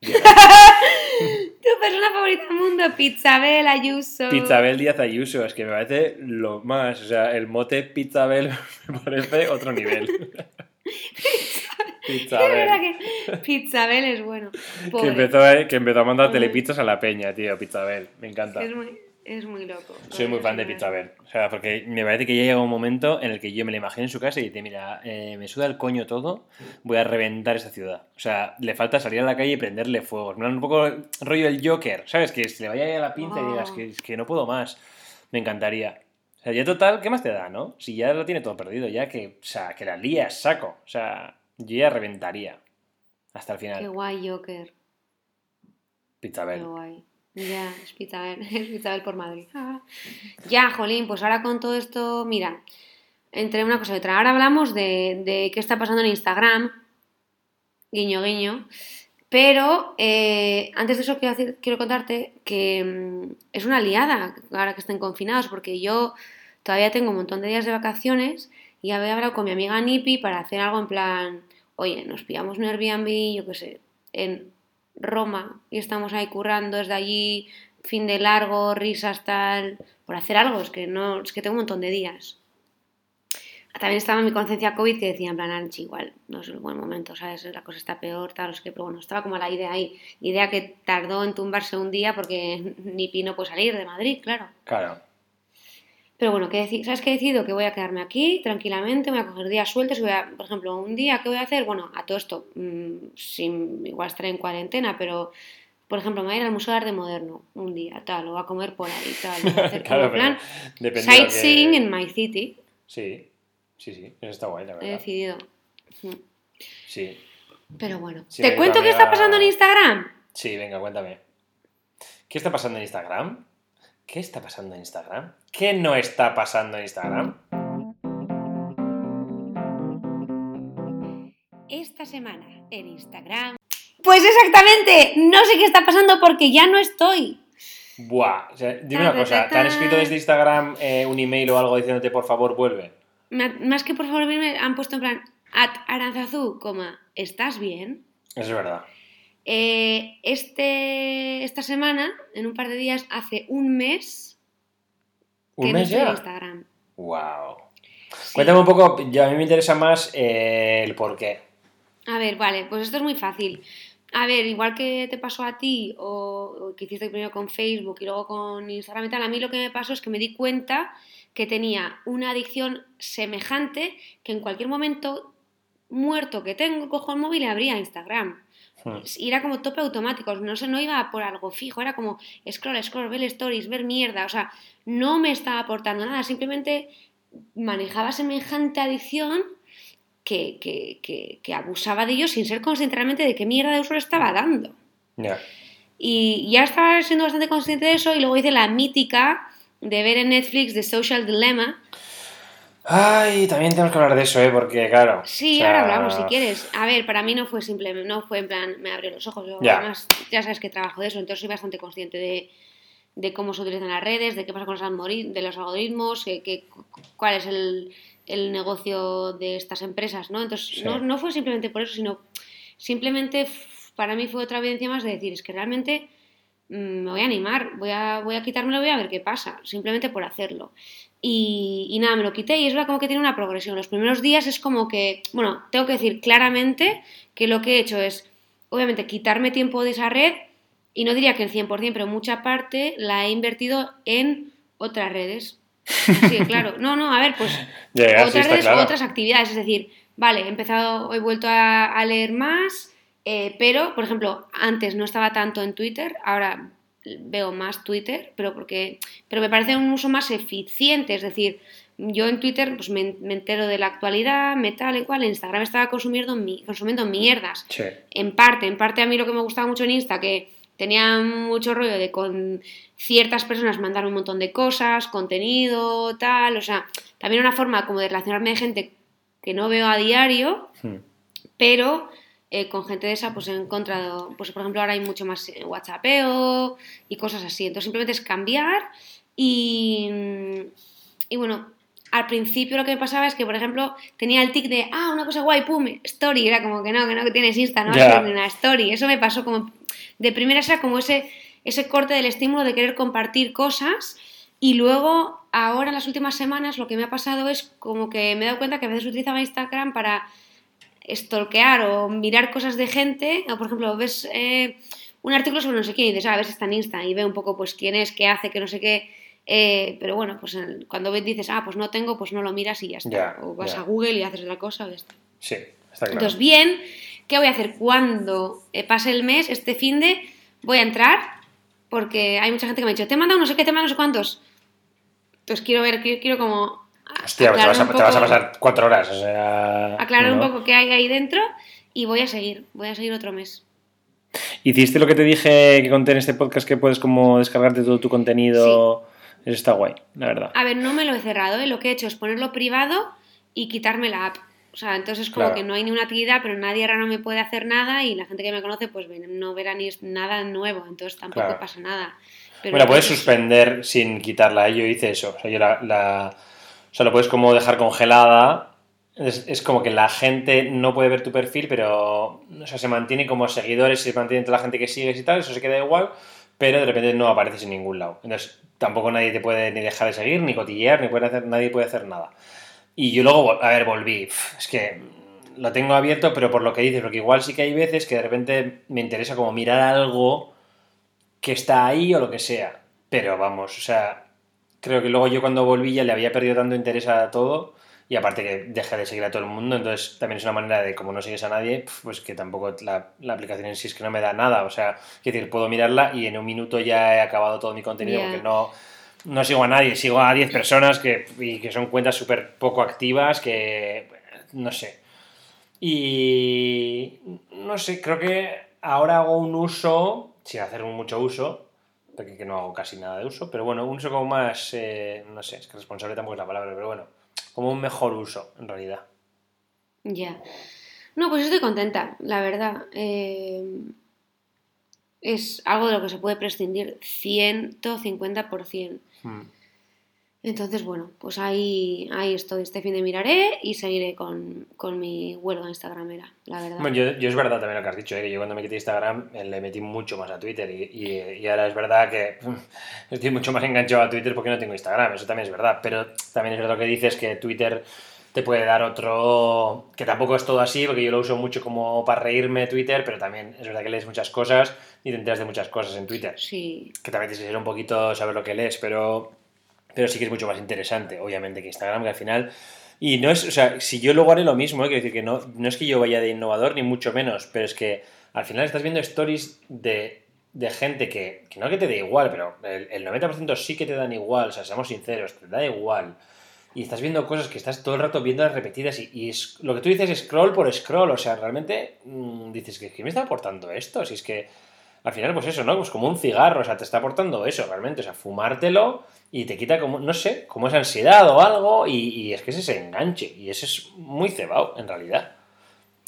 Tu persona favorita del mundo, Pizzabel Ayuso. Pizzabel Díaz Ayuso, es que me parece lo más. O sea, el mote Pizzabel me parece otro nivel. Pizzabel. que Pizzabel es bueno. Que Pobre. empezó, a, que empezó a mandar Pobre. telepizzas a la peña, tío, Pizzabel. Me encanta. Es muy, Es muy loco. Soy muy fan de Pizzaber. O sea, porque me parece que ya llega un momento en el que yo me la imagino en su casa y dice, mira, eh, me suda el coño todo, voy a reventar esta ciudad. O sea, le falta salir a la calle y prenderle fuego. Un poco rollo el Joker, ¿sabes? Que se le vaya a la pinza y digas Oh. que, que no puedo más. Me encantaría. O sea, ya total, ¿qué más te da, no? Si ya lo tiene todo perdido, ya que, o sea, que la lía saco. O sea, yo ya reventaría. Hasta el Qué final. guay, Joker. Qué Pizzaber. guay. Ya, es Pizzabel, es Pizzabel por Madrid. Ah. Ya, Jolín, pues ahora con todo esto, mira, entre una cosa y otra. Ahora hablamos de, de qué está pasando en Instagram, guiño, guiño. Pero eh, antes de eso quiero, decir- quiero contarte que mm, es una liada ahora que estén confinados, porque yo todavía tengo un montón de días de vacaciones y había hablado con mi amiga Nipi para hacer algo en plan, oye, nos pillamos un Airbnb, yo qué sé, en Roma y estamos ahí currando desde allí, fin de largo, risas, tal, por hacer algo, es que no, es que tengo un montón de días. También estaba mi conciencia COVID que decía en plan, Anchi, igual, no es el buen momento, ¿sabes? La cosa está peor, tal, sé qué, pero bueno, estaba como la idea ahí. Idea que tardó en tumbarse un día porque ni Pino puede salir de Madrid, claro. Claro. Pero bueno, ¿qué ¿sabes qué he decidido? Que voy a quedarme aquí tranquilamente, voy a coger días sueltos voy a, por ejemplo, un día, ¿qué voy a hacer? Bueno, a todo esto, mm, sin, igual estaré en cuarentena, pero, por ejemplo, me voy a ir al Museo de Arte Moderno un día, tal, o a comer por ahí, tal, voy a hacer Claro, plan que- sightseeing en my city, Sí, sí, sí. Eso está guay, la he verdad. decidido. Mm. Sí. Pero bueno, Sí, ¿te cuento qué está pasando en Instagram? Sí, venga, cuéntame. ¿Qué está pasando en Instagram? ¿Qué está pasando en Instagram? ¿Qué no está pasando en Instagram? Esta semana en Instagram. Pues exactamente, no sé qué está pasando porque ya no estoy. Buah, o sea, dime una cosa, ¿te han escrito desde Instagram eh, un email o algo diciéndote por favor vuelve? Más que por favor me han puesto en plan, at Aranzazú, coma, ¿estás bien? Eso es verdad. Eh, este, esta semana, en un par de días, hace un mes que ¿Un no mes estoy en? Instagram. Wow. Sí. Cuéntame un poco, yo, a mí me interesa más eh, el por qué. A ver, vale, pues esto es muy fácil. A ver, igual que te pasó a ti o, o que hiciste primero con Facebook y luego con Instagram y tal, a mí lo que me pasó es que me di cuenta que tenía una adicción semejante que en cualquier momento muerto que tengo, cojo el móvil y abría Instagram. Hmm. Y era como tope automático, no sé, no iba por algo fijo, era como scroll, scroll, ver stories, ver mierda, o sea, no me estaba aportando nada, simplemente manejaba semejante adicción que, que, que, que abusaba de ello sin ser consciente realmente de qué mierda de uso le estaba dando. Y ya estaba siendo bastante consciente de eso y luego hice la mítica de ver en Netflix The Social Dilemma. Ay, también tenemos que hablar de eso, ¿eh? Porque, claro. Sí, o sea, ahora hablamos si quieres. A ver, para mí no fue simplemente, no fue en plan, me abrió los ojos. Yo, Ya. además, ya sabes que trabajo de eso, entonces soy bastante consciente de, de cómo se utilizan las redes, de qué pasa con los, de los algoritmos, que, que- cuál es el, el negocio de estas empresas, ¿no? Entonces, Sí. no, no fue simplemente por eso, sino simplemente para mí fue otra evidencia más de decir, es que realmente me voy a animar, voy a, voy a quitármelo voy a ver qué pasa, simplemente por hacerlo. Y, y nada, me lo quité y es verdad como que tiene una progresión. Los primeros días es como que, bueno, tengo que decir claramente que lo que he hecho es, obviamente, quitarme tiempo de esa red y no diría que el 100%, pero mucha parte la he invertido en otras redes. Sí, claro. No, no, a ver, pues otras está redes, claro. otras actividades. Es decir, vale, he empezado, he vuelto a, a leer más, eh, pero, por ejemplo, antes no estaba tanto en Twitter, ahora veo más Twitter, pero porque pero me parece un uso más eficiente, es decir, yo en Twitter pues me, me entero de la actualidad, me tal y cual, en Instagram estaba consumiendo, mi- consumiendo mierdas, Sí. en parte, en parte a mí lo que me gustaba mucho en Insta, que tenía mucho rollo de con ciertas personas mandar un montón de cosas, contenido, tal, o sea, también una forma como de relacionarme de gente que no veo a diario, Hmm. pero eh, con gente de esa pues he encontrado, pues por ejemplo ahora hay mucho más eh, whatsappeo y cosas así, entonces simplemente es cambiar y, y bueno, al principio lo que me pasaba es que por ejemplo tenía el tic de, ah, una cosa guay, pum, story, era como que no, que no, que tienes Insta, no ni una story, eso me pasó como, de primera era como ese, ese corte del estímulo de querer compartir cosas y luego, ahora en las últimas semanas, lo que me ha pasado es como que me he dado cuenta que a veces utilizaba Instagram para stalkear o mirar cosas de gente, o por ejemplo, ves eh, un artículo sobre no sé quién y dices, ah, a ver si está en Insta y ve un poco pues quién es, qué hace, que no sé qué, Eh, pero bueno, pues cuando ves- dices, ah, pues no tengo, pues no lo miras y ya está. O vas a Google y haces la cosa o ya está. Sí, está claro. Entonces, bien, ¿qué voy a hacer? Cuando eh, pase el mes, este fin de, voy a entrar, porque hay mucha gente que me ha dicho, te he mandado no sé qué, te he mandado no sé cuántos. Entonces quiero ver, quiero, quiero como... Hostia, te vas, a, un te vas a poco- pasar cuatro horas. O sea, Aclarar un ¿no? poco qué hay ahí dentro y voy a seguir, voy a seguir otro mes. ¿Hiciste lo que te dije que conté en este podcast que puedes como descargarte todo tu contenido? Eso está guay, la verdad. A ver, no me lo he cerrado, ¿eh? lo que he hecho es ponerlo privado y quitarme la app. O sea, entonces como Claro. que no hay ni una actividad, pero nadie raro me puede hacer nada y la gente que me conoce pues no verá ni nada nuevo, entonces tampoco Claro. pasa nada. Pero bueno, puedes suspender sin quitarla. Yo hice eso. O sea, yo la, la- o sea, lo puedes como dejar congelada. Es, es como que la gente no puede ver tu perfil, pero o sea, se mantiene como seguidores, se mantiene toda la gente que sigues y tal, eso se queda igual, pero de repente no apareces en ningún lado. Entonces, tampoco nadie te puede ni dejar de seguir, ni cotillear, ni puede hacer, nadie puede hacer nada. Y yo luego, a ver, volví. Es que lo tengo abierto, pero por lo que dices, porque igual sí que hay veces que de repente me interesa como mirar algo que está ahí o lo que sea. Pero vamos, o sea, creo que luego yo cuando volví ya le había perdido tanto interés a todo y aparte que dejé de seguir a todo el mundo, entonces también es una manera de, como no sigues a nadie, pues que tampoco la, la aplicación en sí es que no me da nada. O sea, es decir, puedo mirarla y en un minuto ya he acabado todo mi contenido porque no, no sigo a nadie, sigo a 10 personas que, y que son cuentas súper poco activas, que no sé. Y no sé, creo que ahora hago un uso, sin hacer mucho uso, porque que no hago casi nada de uso, pero bueno, un uso como más, eh, no sé, es que responsable tampoco es la palabra, pero bueno, como un mejor uso, en realidad. Ya. No, pues estoy contenta, la verdad. Eh, es algo de lo que se puede prescindir 150%. Hmm. Entonces, bueno, pues ahí, ahí estoy. Este fin de miraré y seguiré con, con mi huelga instagramera, la verdad. Bueno, yo, yo es verdad también lo que has dicho, eh, que yo cuando me quité Instagram eh, le metí mucho más a Twitter y, y- y ahora es verdad que estoy mucho más enganchado a Twitter porque no tengo Instagram, eso también es verdad, pero también es verdad lo que dices que Twitter te puede dar otro, que tampoco es todo así, porque yo lo uso mucho como para reírme Twitter, pero también es verdad que lees muchas cosas y te enteras de muchas cosas en Twitter, Sí, que también tienes que ser un poquito saber lo que lees, pero, pero sí que es mucho más interesante, obviamente, que Instagram, que al final... Y no es, o sea, si yo luego haré lo mismo, ¿eh? quiero decir que no, no es que yo vaya de innovador, ni mucho menos, pero es que al final estás viendo stories de, de gente que, que no que te dé igual, pero el, el 90% sí que te dan igual, o sea, seamos sinceros, te da igual. Y estás viendo cosas que estás todo el rato viendo las repetidas y, es, lo que tú dices es scroll por scroll, o sea, realmente mm, dices, ¿qué, ¿qué me está aportando esto? Si es que al final, pues eso, ¿no? Pues como un cigarro, o sea, te está aportando eso realmente, o sea, fumártelo y te quita como, no sé, como esa ansiedad o algo y, y es que es ese enganche y ese es muy cebado en realidad.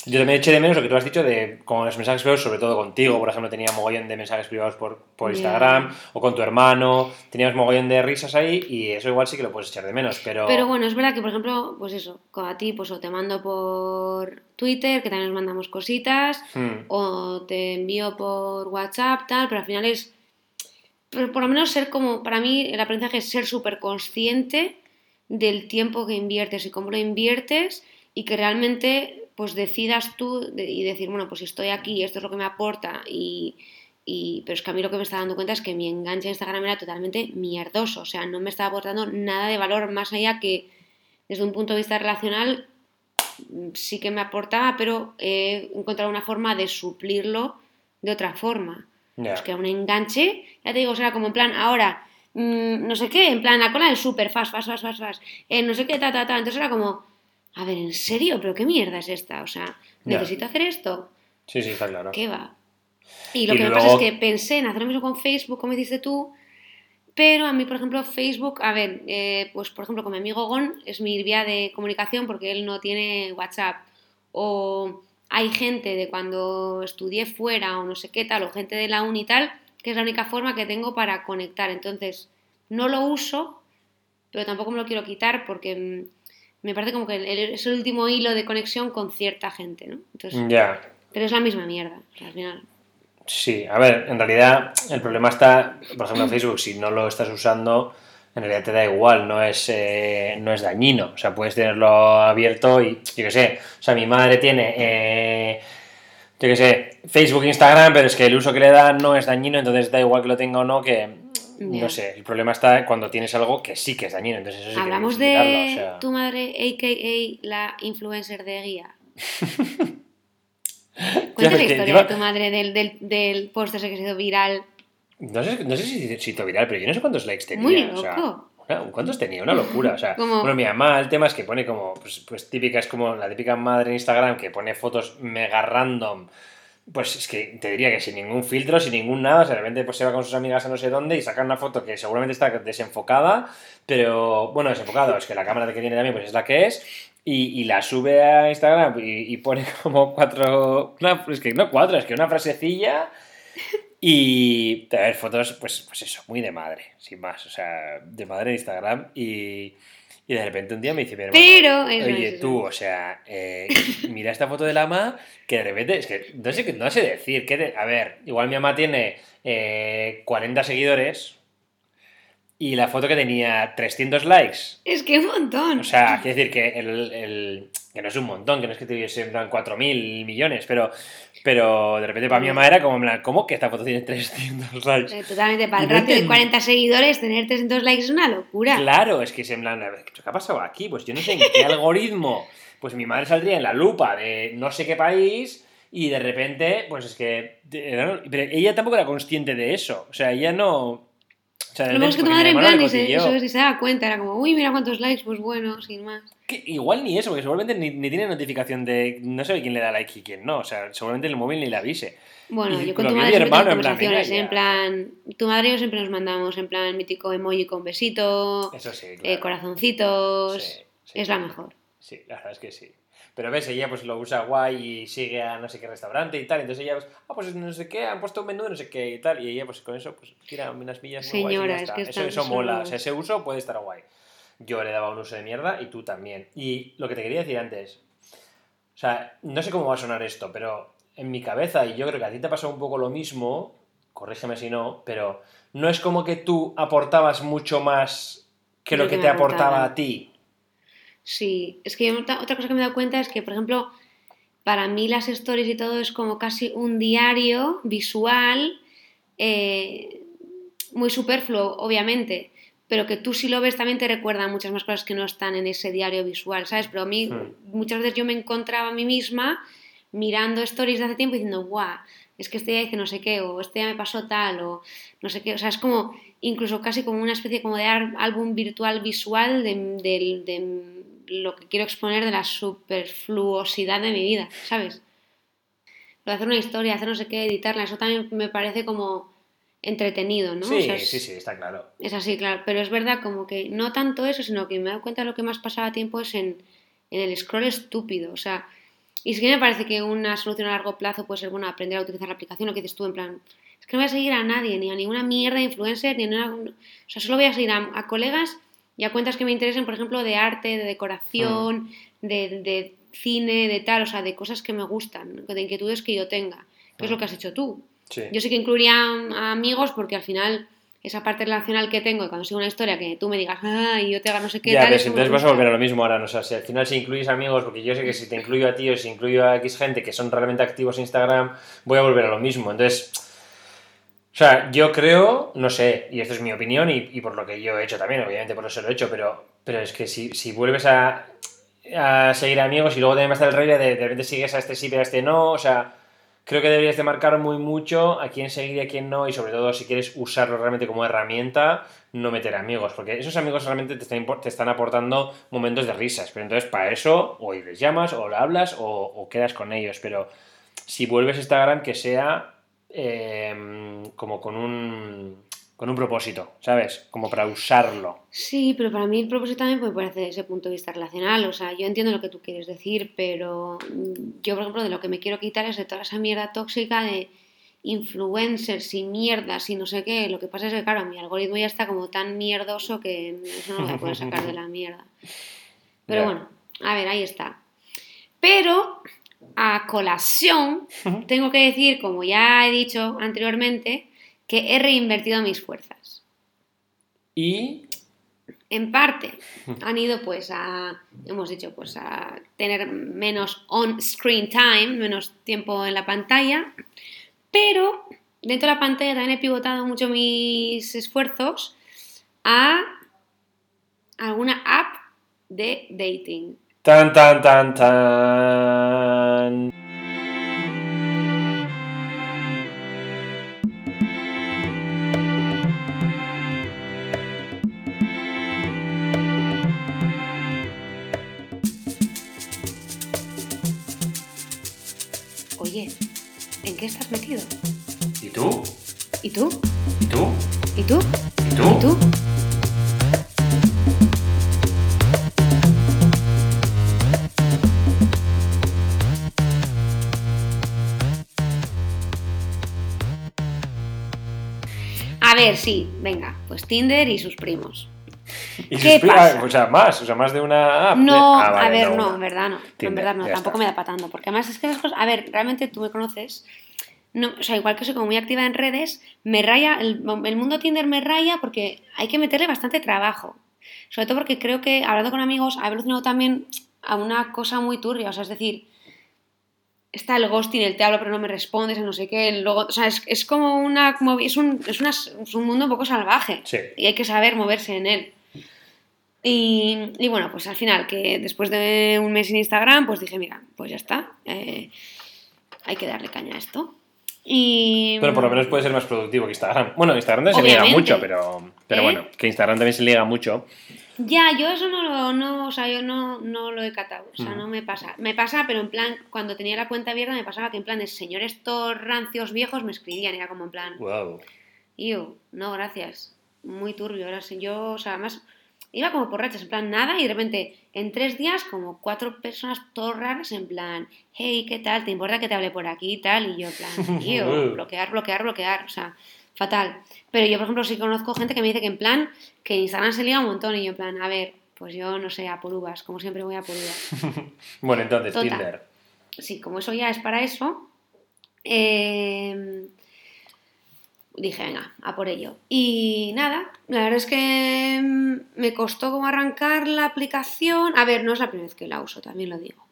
Yo también eché de menos lo que tú has dicho de con los mensajes privados, sobre todo contigo, por ejemplo, tenía mogollón de mensajes privados por, por. Instagram o con tu hermano, teníamos mogollón de risas ahí y eso igual sí que lo puedes echar de menos, pero... Pero bueno, es verdad que, por ejemplo, pues eso, a ti pues o te mando por Twitter, que también nos mandamos cositas, Hmm, o te envío por WhatsApp, tal, pero al final es, pero por lo menos ser como, para mí el aprendizaje es ser súper consciente del tiempo que inviertes y cómo lo inviertes y que realmente pues decidas tú y decir, bueno, pues estoy aquí, esto es lo que me aporta y, pero es que a mí lo que me está dando cuenta es que mi enganche a Instagram era totalmente mierdoso, o sea, no me estaba aportando nada de valor más allá que desde un punto de vista relacional sí que me aportaba, pero he encontrado una forma de suplirlo de otra forma. Ya. Pues que un enganche, ya te digo, sea, como en plan, ahora, mm, no sé qué, en plan, la cola del súper, fast, fast, fast, fast, fast, eh, no sé qué, ta, ta, ta. Entonces era como, a ver, ¿en serio? ¿Pero qué mierda es esta? O sea. ¿necesito hacer esto? Sí, sí, está claro. ¿Qué va? Y lo Y que me pasa es que pensé en hacer lo mismo con Facebook, como hiciste tú, pero a mí, por ejemplo, Facebook, a ver, eh, pues por ejemplo, con mi amigo Gon es mi vía de comunicación porque él no tiene WhatsApp. O hay gente de cuando estudié fuera o no sé qué tal, o gente de la uni y tal, que es la única forma que tengo para conectar. Entonces, no lo uso, pero tampoco me lo quiero quitar porque mm, me parece como que es el último hilo de conexión con cierta gente, ¿no? Entonces, Ya. pero es la misma mierda, al final. Sí, a ver, en realidad el problema está, por ejemplo, en Facebook, si no lo estás usando, en realidad te da igual, no es, eh, no es dañino. O sea, puedes tenerlo abierto y, yo qué sé, o sea, mi madre tiene, eh, yo qué sé, Facebook, Instagram, pero es que el uso que le da no es dañino, entonces da igual que lo tenga o no, que, no sé, el problema está cuando tienes algo que sí que es dañino, entonces eso sí Hablamos de o sea. tu madre, a.k.a. la influencer de guía. Cuenta la historia de tu madre del, del, del post ese que se hizo viral. No sé, no sé si hizo viral, pero yo no sé cuántos likes tenía. Muy o sea, loco. una- ¿Cuántos tenía? Una locura. O sea, Como- bueno, mi mamá, el tema es que pone como, pues, pues típica, es como la típica madre en Instagram que pone fotos mega random. Pues es que te diría que sin ningún filtro, sin ningún nada, o sea, de repente pues, se va con sus amigas a no sé dónde y saca una foto que seguramente está desenfocada, pero bueno, desenfocado, es que la cámara que tiene también pues es la que es, y, y la sube a Instagram y, y pone como cuatro, una- es que no cuatro, es que una frasecilla y a ver, fotos, pues, pues eso, muy de madre, sin más, o sea, de madre de Instagram y, y de repente un día me dice mi hermano, Pero, eso Oye, eso tú, o sea, eh, mira esta foto de la mamá que de repente, es que no sé, no sé decir, que de- a ver, igual mi mamá tiene eh, 40 seguidores y la foto que tenía 300 likes. Es que un montón. O sea, quiere decir que, el, el- que no es un montón, que no es que tuviese en plan 4.000 millones, pero, pero de repente para mi mamá era como, en plan, ¿cómo que esta foto tiene 300 likes? Eh, Totalmente, para el ratio de enten- 40 seguidores, tener 300 likes es una locura. Claro, es que es en plan, ¿qué ha pasado aquí? Pues yo no sé en qué algoritmo. Pues mi madre saldría en la lupa de no sé qué país y de repente, pues es que. Pero ella tampoco era consciente de eso. O sea, ella no. O sea, Lo es que tu madre en plan ni se, eso, se daba cuenta, era como, uy, mira cuántos likes, pues bueno, sin más. Que igual ni eso, porque seguramente ni, ni tiene notificación de. No sabe quién le da like y quién no. O sea, seguramente el móvil ni le avise. Bueno, Y yo con tu madre siempre tengo hermano, en plan, conversaciones, mira, en plan, tu madre y yo siempre nos mandamos en plan mítico emoji con besito, Eso sí, eh, claro. corazoncitos, Sí, sí. es la mejor. Sí, la verdad es que sí. Pero ves, ella pues lo usa guay y sigue a no sé qué restaurante y tal. Entonces ella, pues, ah, pues no sé qué, han puesto un menú de no sé qué y tal. Y ella, pues con eso, pues tira unas millas. muy guays y Señora, es está. que eso, eso mola. O sea, ese uso puede estar guay. Yo le daba un uso de mierda y tú también. Y lo que te quería decir antes, o sea, no sé cómo va a sonar esto, pero en mi cabeza, y yo creo que a ti te ha pasado un poco lo mismo, corrígeme si no, pero no es como que tú aportabas mucho más que lo Lo que que te aportaba a ti. Sí, es que yo otra cosa que me he dado cuenta es que, por ejemplo, para mí las stories y todo es como casi un diario visual, eh, muy superfluo, obviamente, pero que tú si lo ves también te recuerda muchas más cosas que no están en ese diario visual, ¿sabes? Pero a mí Hmm. muchas veces yo me encontraba a mí misma mirando stories de hace tiempo y diciendo, guau, es que este día hice no sé qué, o este día me pasó tal, o no sé qué, o sea, es como incluso casi como una especie como de álbum virtual visual de, del- de lo que quiero exponer de la superfluosidad de mi vida, ¿sabes? Lo de hacer una historia, hacer no sé qué, editarla, eso también me parece como entretenido, ¿no? Sí, O sea, es- sí, sí, está claro. es así, claro, pero es verdad como que no tanto eso, sino que me he dado cuenta de lo que más pasaba tiempo es en, en el scroll estúpido, o sea, y sí que me parece que una solución a largo plazo puede ser, bueno, aprender a utilizar la aplicación, lo que dices tú, en plan, es que no voy a seguir a nadie, ni a ninguna mierda de influencer, ni a ninguna, o sea, solo voy a seguir a, a colegas y a cuentas que me interesen, por ejemplo, de arte, de decoración, de, de cine, de tal, o sea, de cosas que me gustan, de inquietudes que yo tenga, que es lo que has hecho tú. Sí. Yo sí que incluiría a amigos porque al final esa parte relacional que tengo cuando sigo una historia que tú me digas, ah, y yo te haga no sé qué ya, tal. pero entonces vas a volver a lo mismo ahora, no sé, si al final si incluyes amigos, porque yo sé que si te incluyo a ti o si incluyo a X gente que son realmente activos en Instagram, voy a volver a lo mismo. Entonces, o sea, yo creo, no sé, y esto es mi opinión y, y por lo que yo he hecho también, obviamente por eso lo he hecho, pero, pero es que si, si vuelves a, a seguir amigos y luego también va a estar el rollo de de repente sigues a este sí pero a este no, o sea, creo que deberías de marcar muy mucho a quién seguir y a quién no y sobre todo si quieres usarlo realmente como herramienta, no meter amigos, porque esos amigos realmente te están, te están aportando momentos de risas, pero entonces para eso o les llamas o lo hablas o, o quedas con ellos, pero si vuelves a Instagram que sea eh, como con un, con un propósito, ¿sabes? Como para usarlo. Sí, pero para mí el propósito también puede parecer desde ese punto de vista relacional. O sea, yo entiendo lo que tú quieres decir, pero mm, yo, por ejemplo, de lo que me quiero quitar es de toda esa mierda tóxica de influencers y mierdas y no sé qué. Lo que pasa es que, claro, mi algoritmo ya está como tan mierdoso que eso no lo voy a poder sacar de la mierda. Pero bueno, a ver, ahí está. Pero a colación, tengo que decir, como ya he dicho anteriormente, que he reinvertido mis fuerzas. Y En parte han ido pues a, hemos dicho, pues a tener menos on-screen time, menos tiempo en la pantalla, pero dentro de la pantalla también he pivotado mucho mis esfuerzos a alguna app de dating. Tan, tan, tan, tan. Oye, ¿en qué estás metido? ¿Y tú? ¿Y tú? ¿Y tú? ¿Y tú? ¿Y tú? ¿Y tú? A ver, sí, venga, pues Tinder y sus primos. ¿Y ¿Qué sus pasa? ah, O sea, más, o sea, más de una app. de- No, Ah, vale, a ver, no, en verdad no. en verdad no, tampoco está. me da para tanto. Porque además es que las cosas. A ver, realmente tú me conoces. No, o sea, igual que soy como muy activa en redes, me raya. El, el mundo Tinder me raya porque hay que meterle bastante trabajo. Sobre todo porque creo que, hablando con amigos, ha evolucionado también a una cosa muy turbia. O sea, es decir, está el ghosting, el te hablo pero no me respondes, el no sé qué. el Luego, o sea, es, es como una. es, un, es, una- es un mundo un poco salvaje Sí. y hay que saber moverse en él. Y, y bueno, pues al final, que después de un mes en Instagram, pues dije, mira, pues ya está, eh, hay que darle caña a esto. Y, Pero por lo menos puede ser más productivo que Instagram. Bueno, Instagram también se liga mucho, pero, pero ¿Eh? bueno, que Instagram también se liga mucho. Ya, yo eso no lo, no, o sea, yo no, no lo he catado, o sea, Mm. no me pasa. Me pasa, pero en plan, cuando tenía la cuenta abierta me pasaba que en plan de señores estos rancios viejos me escribían, era como en plan, Wow. yo, no, gracias, muy turbio, ahora sí, yo, o sea, además iba como por rachas, en plan nada, y de repente en tres días como cuatro personas todas raras, en plan, hey, ¿qué tal? ¿Te importa que te hable por aquí y tal? Y yo, en plan, tío, bloquear, bloquear, bloquear, o sea, fatal. Pero yo, por ejemplo, sí conozco gente que me dice que en plan, que Instagram se liga un montón, y yo, en plan, a ver, pues yo no sé, a por uvas, como siempre voy a por uvas. Bueno, entonces, Total. Tinder. sí, como eso ya es para eso, eh, dije, venga, a por ello. Y nada, la verdad es que mm, me costó como arrancar la aplicación. A ver, no es la primera vez que la uso, también lo digo.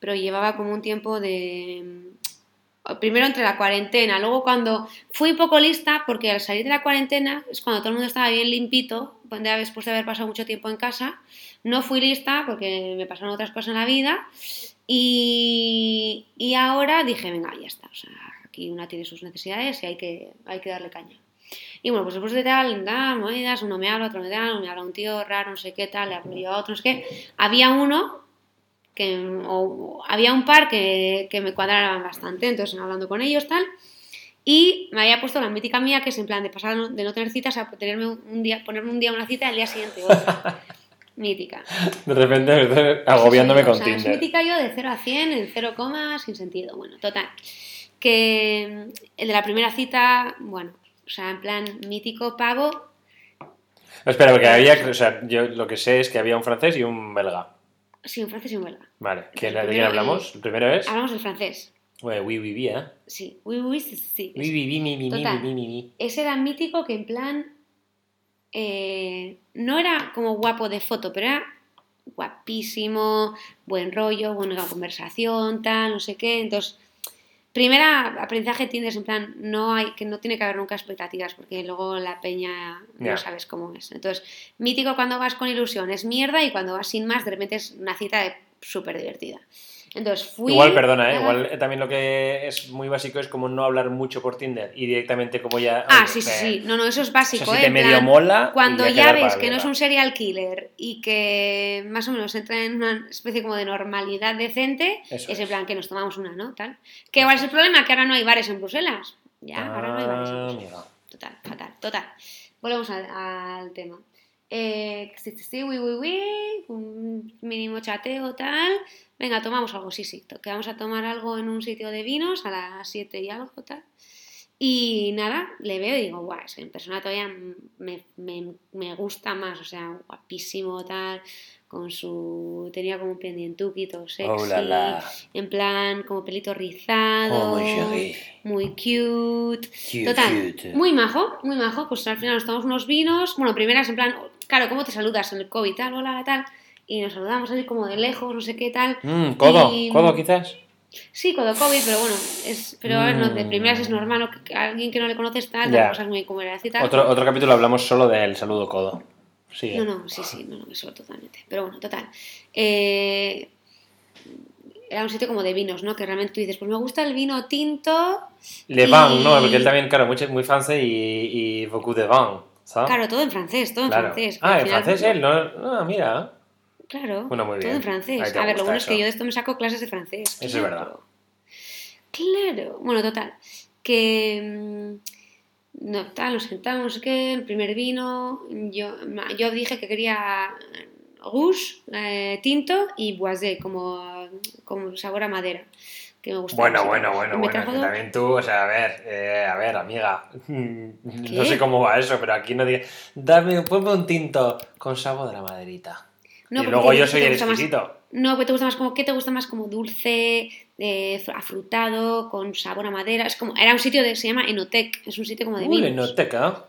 Pero llevaba como un tiempo de... Primero entre la cuarentena, luego cuando fui poco lista, porque al salir de la cuarentena es cuando todo el mundo estaba bien limpito, después de haber pasado mucho tiempo en casa, no fui lista porque me pasaron otras cosas en la vida y, y ahora dije, venga, ya está, o sea, aquí una tiene sus necesidades y hay que, hay que darle caña. Y bueno, pues después de tal, da, monedas, uno me habla, otro me da, uno me habla un tío raro, no sé qué tal, le hablo yo a otro, no sé. Había uno que, o, había un par que, que me cuadraban bastante, entonces hablando con ellos tal, y me había puesto la mítica mía que es en plan de pasar no- de no tener citas a tenerme un día, ponerme un día una cita y al día siguiente otra. mítica. De repente me estoy agobiándome Sí, con o sea, Tinder. Es mítica yo de 0 a 100 en 0, sin sentido. Bueno, total. Que el de la primera cita, bueno, o sea, en plan mítico pavo. Espera, porque había, o sea, yo lo que sé es que había un francés y un belga. Sí, un francés y un belga. Vale, ¿quién- El ¿de quién hablamos? El primero es. Hablamos del francés. Ué, oui, oui, oui, ¿eh? Sí, oui, oui, sí, sí. Oui, oui, oui, mi, mi, mi, Total. mi, mi, mi. Ese era mítico que en plan. eh, no era como guapo de foto, pero era guapísimo, buen rollo, buena conversación, tal, no sé qué. Entonces, primera aprendizaje Tinder es en plan, no hay, que no tiene que haber nunca expectativas, porque luego la peña no sabes cómo es. Entonces, mítico cuando vas con ilusión es mierda y cuando vas sin más, de repente es una cita súper divertida. Entonces fui. Igual, perdona, ¿eh? Igual eh, también lo que es muy básico es como no hablar mucho por Tinder y directamente como ya... Ah, oye, sí, sí, eh, sí. No, no, eso es O sea, básico. si ¿eh? te medio plan, mola... Cuando ya ves que no es un serial killer y que más o menos entra en una especie como de normalidad decente, Eso es en es. plan que nos tomamos una, ¿no? Tal. ¿Qué igual es el problema? Que ahora no hay bares en Bruselas. Ya, ahora no hay bares en Ah, Bruselas. Total, fatal, total. Volvemos al, al tema. Eh, sí, sí, sí, uy, uy, uy, un mínimo chateo, tal. Venga, tomamos algo, sí, sí. to- Que vamos a tomar algo en un sitio de vinos a las 7 y algo, tal. Y nada, le veo y digo, guau, es que en persona todavía me, me, me gusta más, o sea, guapísimo, tal, con su... tenía como un pendientuki todo sexy, Oh, la, la. en plan, como pelito rizado, Oh, muy cute, Cute, Total, cute. muy majo, muy majo, pues al final nos tomamos unos vinos, bueno, primeras en plan, claro, ¿cómo te saludas en el COVID, tal, hola, tal, y nos saludamos así como de lejos, no sé qué tal, Mm, codo, y- codo quizás. Sí, codo COVID, pero bueno, es, pero a ver, no, de primeras es normal, ¿no? que alguien que no le conoces tal, Ya. cosas muy incómodas y tal. Otro, otro capítulo hablamos solo del saludo codo. Sigue. No, no, sí, sí, no, no, eso totalmente. Pero bueno, total. Eh, era un sitio como de vinos, ¿no? Que realmente tú dices, pues me gusta el vino tinto. Le y- ¿no? Porque él también, claro, muy, muy francés y, y beaucoup de vin, ¿sabes? Claro, todo en francés, todo en Claro. francés. Ah, en francés él, no, ah, mira. Claro, Bueno, muy todo en francés. A ver, lo bueno es que yo de esto me saco clases de francés. Eso es verdad. claro. Claro. Bueno, total. Que. mm, No, tal, nos sentamos, qué, el primer vino. Yo, yo dije que quería rouge, eh, tinto y boisé, como, como sabor a madera. Que me gustaba. Bueno, bueno, bueno, bueno. trajo Que también tú, o sea, a ver, eh, a ver, amiga. No sé cómo va eso, pero aquí no diga. Dame, ponme un tinto con sabor de la maderita. No, y luego yo soy el más- exquisito. No, pues te gusta más como, ¿qué te gusta más? Como dulce, eh, fr- afrutado, con sabor a madera. Es como, era un sitio de, se llama Enotec, es un sitio como de Uy, vinos. enoteca.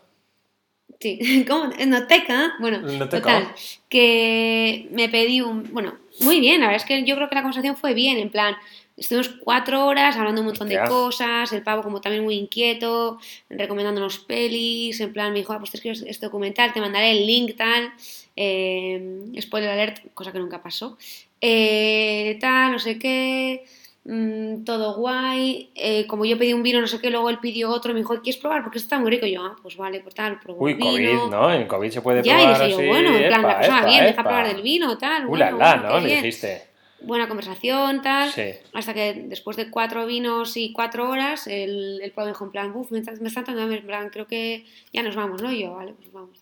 Sí, ¿cómo? Enoteca. Bueno, Enoteca. total, que me pedí un, bueno, muy bien, la verdad es que yo creo que la conversación fue bien, en plan, estuvimos cuatro horas hablando un montón de cosas, el pavo como también muy inquieto, recomendándonos pelis, en plan, me dijo, ah, pues te escribes este documental, te mandaré el link, tal, eh, spoiler alert, cosa que nunca pasó, eh, tal, no sé qué, mm, todo guay, eh, como yo pedí un vino, no sé qué, luego él pidió otro, me dijo, ¿quieres probar? Porque esto está muy rico, y yo, ah, pues vale, pues tal, probó Uy. COVID, ¿no? En COVID se puede Ya, y probar dije yo, bueno, en plan, la persona epa, bien, deja probar del vino, tal, Uh, bueno, la, bueno, ¿no? qué Le bien. dijiste. Buena conversación, tal. Sí. Hasta que después de cuatro vinos y cuatro horas, el, el dijo en plan, uff, me, está- me están dando hambre", en plan, creo que ya nos vamos, ¿no? Y yo, vale, pues vamos.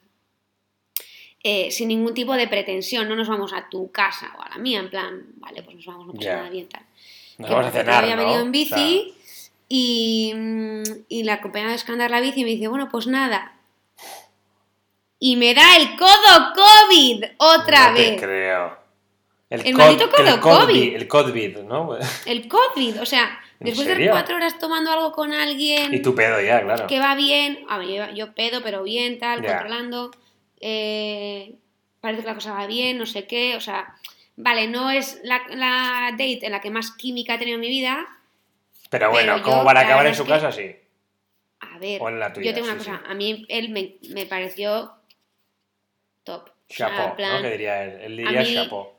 Eh, sin ningún tipo de pretensión, no nos vamos a tu casa o a la mía, en plan, vale, pues nos vamos, no pasa nada bien, tal. Nos Que vamos a cenar, había ¿no? venido en O bici y, mm, y la compañera de escandar la bici y me dice, bueno, pues nada. Y me da el codo COVID otra no vez. te creo. El maldito codo el COVID. El COVID, ¿no? El COVID, o sea, ¿En después de cuatro horas tomando algo con alguien Y tu pedo ya, claro. que va bien, a ver, yo, yo pedo, pero bien, tal, Ya. controlando, eh, parece que la cosa va bien, no sé qué, o sea, vale, no es la, la date en la que más química he tenido en mi vida, Pero bueno, pero ¿cómo van a acabar en su que- casa? Sí. a ver, O en la tuya, yo tengo una sí, cosa, sí. a mí él me, me pareció top. O sea, plan, ¿no? Que diría él. Él diría mí- chapo.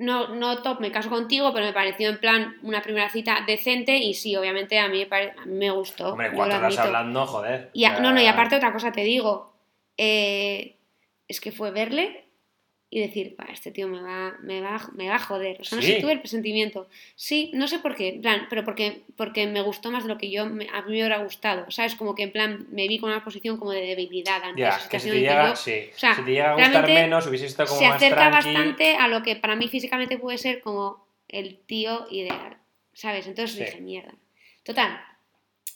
No, no top, me caso contigo, pero me pareció en plan una primera cita decente y sí, obviamente a mí, me pare- a mí me gustó. Hombre, cuatro horas hablando, joder. Y a- no, no, y aparte otra cosa te digo, eh, es que fue verle y decir, "Buah, este tío me va, me va, me va a joder. O sea, no Sí. sé, tuve el presentimiento. Sí, no sé por qué, en plan, pero porque, porque me gustó más de lo que yo me- a mí me hubiera gustado. ¿Sabes? Como que en plan me vi con una posición como de debilidad ante Ya, esa que si te llega, sí. o sea, si te llega a gustar menos, hubiese estado como se más acerca tranqui. bastante a lo que para mí físicamente puede ser como el tío ideal, ¿sabes? Entonces Sí. dije, mierda. Total.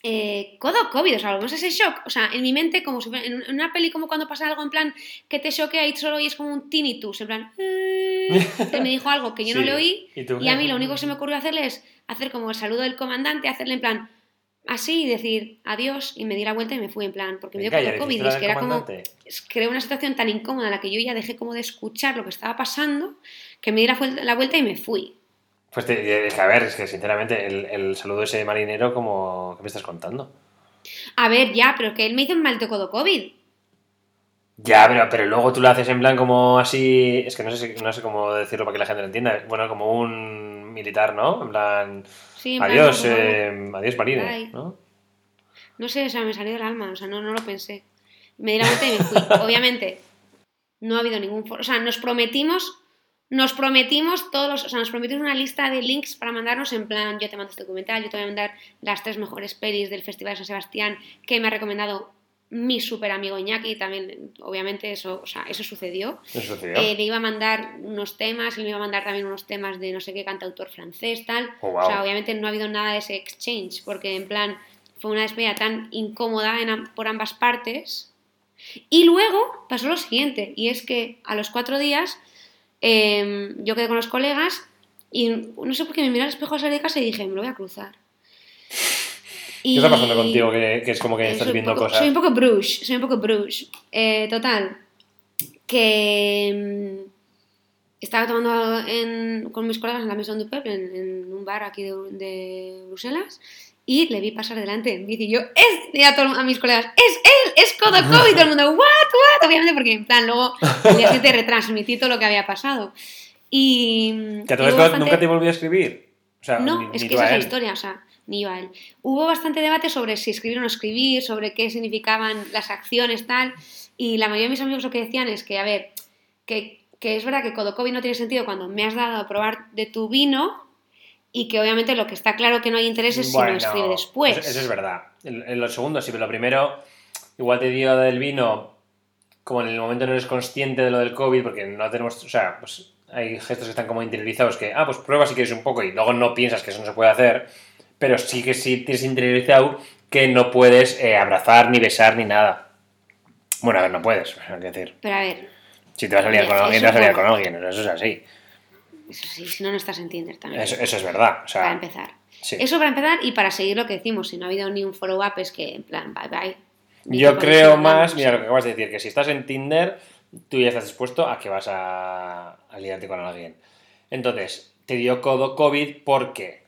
Eh, codo COVID, o sea, volvemos a ese shock. O sea, en mi mente, como si en una peli como cuando pasa algo en plan que te choquea y solo oyes como un tinnitus, en plan, eh, que me dijo algo que yo no le oí ¿Y y a mí lo único que se me ocurrió hacerle es hacer como el saludo del comandante, hacerle en plan así y decir adiós y me di la vuelta y me fui en plan, porque me dio codo COVID y es que era como comandante. es- creó una situación tan incómoda en la que yo ya dejé como de escuchar lo que estaba pasando, que me di la vuelta y me fui. Pues te- es que, a ver, es que sinceramente, el, el saludo ese de marinero, como. ¿Qué me estás contando? A ver, ya, pero que él me hizo un maldito codo COVID. Ya, pero, pero luego tú lo haces en plan como así. Es que no sé, no sé cómo decirlo para que la gente lo entienda. Bueno, como un militar, ¿no? En plan. Sí, en Adiós, eh, adiós, marine, Bye. ¿no? No sé, o sea, me salió del alma, o sea, no, no lo pensé. Me di la vuelta y me fui. Obviamente, no ha habido ningún... O sea, nos prometimos, nos prometimos todos. O sea, nos prometimos una lista de links para mandarnos en plan, yo te mando este documental, yo te voy a mandar las tres mejores pelis del Festival de San Sebastián que me ha recomendado mi súper amigo Iñaki, también, obviamente, eso, o sea, eso sucedió. Eso sucedió. Eh, le iba a mandar unos temas, y le iba a mandar también unos temas de no sé qué cantautor francés, tal. Oh, wow. O sea, obviamente no ha habido nada de ese exchange, porque en plan fue una despedida tan incómoda en por ambas partes. Y luego pasó lo siguiente, y es que a los cuatro días eh, yo quedé con los colegas y no sé por qué me miré al espejo al salir de casa y dije, me lo voy a cruzar. ¿Qué está pasando Y- contigo? Que, que es como que eh, estás viendo poco- cosas. Soy un poco brush, soy un poco brush. Eh, total, que mm, estaba tomando en- con mis colegas en la Maison du Peuple, en, en un bar aquí de, de Bruselas, y le vi pasar delante en bici. Y yo, es, y a, todo- a mis colegas, es él, es Kodoko, y todo el mundo, what, what, obviamente, porque en plan, luego al día siguiente retransmití todo lo que había pasado. Y. ¿Que a todo esto bastante- nunca te volvió a escribir? O sea, no, ni- es ni que esa es la historia, o sea, ni yo a él. Hubo bastante debate sobre si escribir o no escribir, sobre qué significaban las acciones, tal, y la mayoría de mis amigos lo que decían es que, a ver, que, que es verdad que Kodokovi no tiene sentido cuando me has dado a probar de tu vino y que obviamente lo que está claro que no hay interés es si Bueno, lo escribe después. Eso, eso es verdad. En, lo segundo sí, pero lo primero, igual te dio del vino, como en el momento no eres consciente de lo del COVID, porque no tenemos, o sea, pues hay gestos que están como interiorizados, que, ah, pues prueba si quieres un poco y luego no piensas que eso no se puede hacer, pero sí que sí tienes interiorizado que no puedes eh, abrazar, ni besar, ni nada. Bueno, a ver, no puedes, es decir, Pero a ver, si te vas a liar con alguien, te vas a liar con alguien, eso es así. Eso sí, si no, no estás en Tinder también. Eso, eso es verdad, o sea, para empezar. sí. Eso para empezar y para seguir lo que decimos, si no ha habido ni un follow-up es que en plan, bye bye. Ni Yo creo más, mira lo que acabas de decir, que si estás en Tinder, tú ya estás dispuesto a que vas a, a liarte con alguien. Entonces, te dio codo COVID porque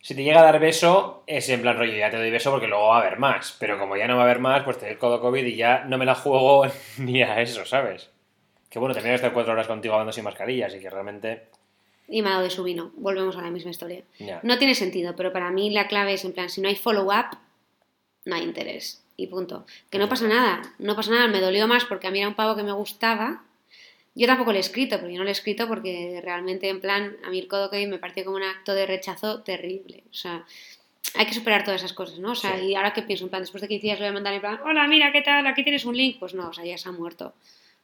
si te llega a dar beso, es en plan rollo, ya te doy beso porque luego va a haber más. Pero como ya no va a haber más, pues te doy codo COVID y ya no me la juego ni a eso, ¿sabes? Que bueno, también estar cuatro horas contigo hablando sin mascarilla, así que realmente. Y me ha dado de su vino. Volvemos a la misma historia. No tiene sentido, pero para mí la clave es en plan, si no hay follow-up, no hay interés. Y punto. Que no pasa nada, no pasa nada. Me dolió más porque a mí era un pavo que me gustaba. Yo tampoco le he escrito, porque yo no le he escrito porque realmente, en plan, a mí el codo que me pareció como un acto de rechazo terrible. O sea, hay que superar todas esas cosas, ¿no? O sea, Sí. y ahora que pienso, en plan, después de 15 días le voy a mandar en plan, hola, mira, ¿qué tal? Aquí tienes un link. Pues no, o sea, ya se ha muerto.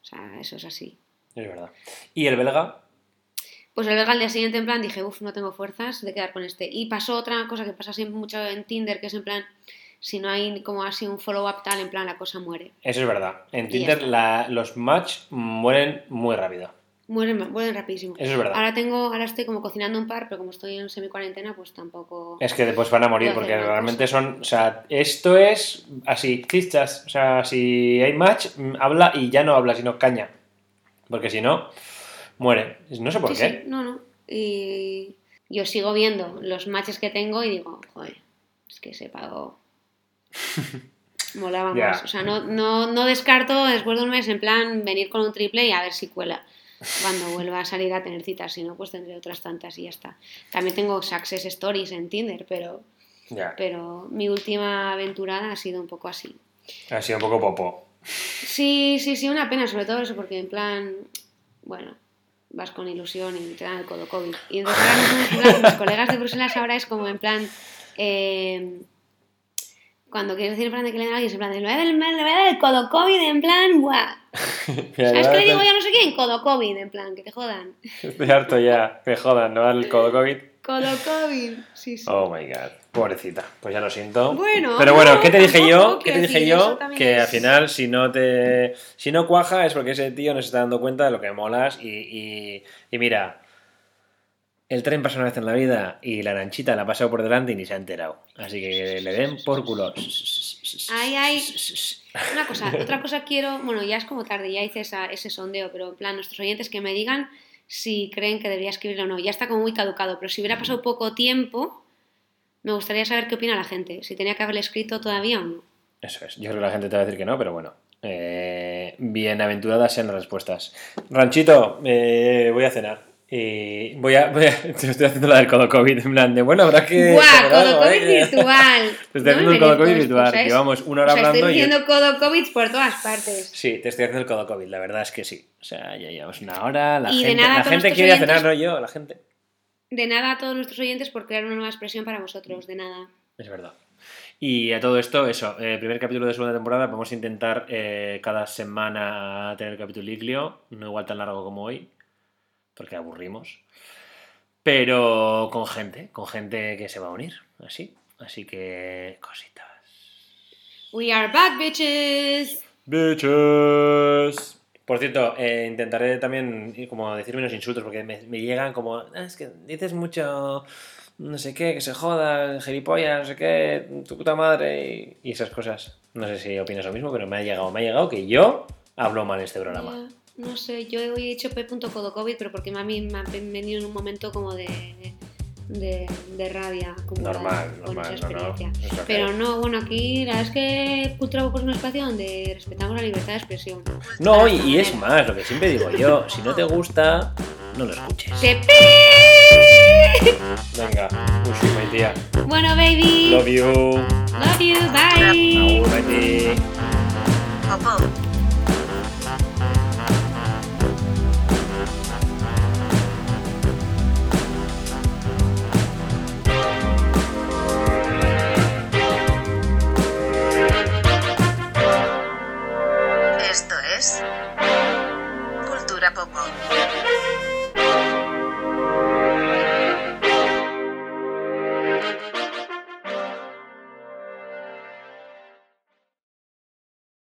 O sea, eso es así. Es verdad. ¿Y el belga? Pues el belga al día siguiente en plan dije, uff, no tengo fuerzas de quedar con este. Y pasó otra cosa que pasa siempre mucho en Tinder, que es en plan, si no hay como así un follow-up tal, en plan la cosa muere. Eso es verdad. En Y Tinder la- los match mueren muy rápido. Mueren, mueren rapidísimo. Eso es verdad. Ahora tengo, ahora estoy como cocinando un par, pero como estoy en semi-cuarentena, pues tampoco... Es que después van a morir porque realmente son, o sea, esto es así, chichas, o sea, si hay match, mm, habla y ya no habla, sino caña. Porque si no, muere. No sé por Sí, qué. sí, no, no. Y yo sigo viendo los matches que tengo y digo, joder, es que se pagó. Molaba más. O sea, no, no, no descarto después de un mes en plan venir con un triple y a ver si cuela. Cuando vuelva a salir a tener citas, si no, pues tendré otras tantas y ya está. También tengo success stories en Tinder, pero, Ya, pero mi última aventurada ha sido un poco así. ha sido un poco popo. Sí, sí, sí, una pena, sobre todo eso, porque en plan, bueno, vas con ilusión y te dan el codo COVID. Y entonces ahora mis colegas de Bruselas ahora es como en plan, eh, cuando quieres decir en plan de que le den a alguien, en plan, de, le voy a dar el, codo COVID, en plan, ¿Sabes qué le digo yo no sé quién? Codo COVID, en plan, que te jodan. Estoy harto ya, que jodan, no el codo COVID. Codo COVID, sí, sí. Oh my god, pobrecita. Pues ya lo siento. Bueno, Pero bueno, no, ¿qué te dije yo? ¿Qué te dije yo? Que es- al final, si no te. Si no cuaja, es porque ese tío no se está dando cuenta de lo que molas. Y, y, y mira, el tren pasa una vez en la vida y la lanchita la ha pasado por delante y ni se ha enterado. Así que le den por culo. Ay, ay. Una cosa, otra cosa quiero, bueno, ya es como tarde, ya hice esa- ese sondeo, pero en plan, nuestros oyentes que me digan si creen que debería escribirlo o no. Ya está como muy caducado, pero si hubiera pasado poco tiempo, me gustaría saber qué opina la gente, si tenía que haberle escrito todavía o no. Eso es. Yo creo que la gente te va a decir que no, pero bueno. Eh, bienaventuradas sean las respuestas. Ranchito, eh, voy a cenar. Y voy a, voy a- Te estoy haciendo la del codo COVID. En plan de, bueno, habrá que. ¡Guau! Codo COVID ¿eh? virtual. Te estoy No haciendo el codo merezco COVID esto, virtual. ¿sabes? Llevamos una hora O sea, hablando estoy y. diciendo codo COVID por todas partes. Sí, te estoy haciendo el codo COVID, la verdad es que sí. O sea, ya llevamos una hora, la Y de gente, nada, la gente quiere oyentes- cenar, no yo, la gente. De nada a todos nuestros oyentes por crear una nueva expresión para vosotros, de nada. Es verdad. Y a todo esto, eso, eh, primer capítulo de segunda temporada, vamos a intentar eh, cada semana tener capítulo iglio, no igual tan largo como hoy, porque aburrimos, pero con gente, con gente que se va a unir, así. Así que, cositas. We are back, bitches. Bitches. Por cierto, eh, intentaré también eh, como decir menos insultos porque me, me llegan como, "Ah, es que dices mucho, no sé qué, que se joda, gilipollas, no sé qué, tu puta madre y, y esas cosas. No sé si opinas lo mismo, pero me ha llegado, me ha llegado que yo hablo mal en este programa. No sé, yo hoy he hecho p.codocovid, pero porque a mí me ha venido en un momento como de, de, de rabia. Normal, con normal, esa no, no, Pero no, bueno, aquí la verdad es que Cultura Boco es un espacio donde respetamos la libertad de expresión. No, y, es más, lo que siempre digo yo, si no te gusta, no lo escuches. ¡Te pi! Venga, uy, my tía. Bueno, baby. Love you. Love you. Bye. Papa, unbelievable.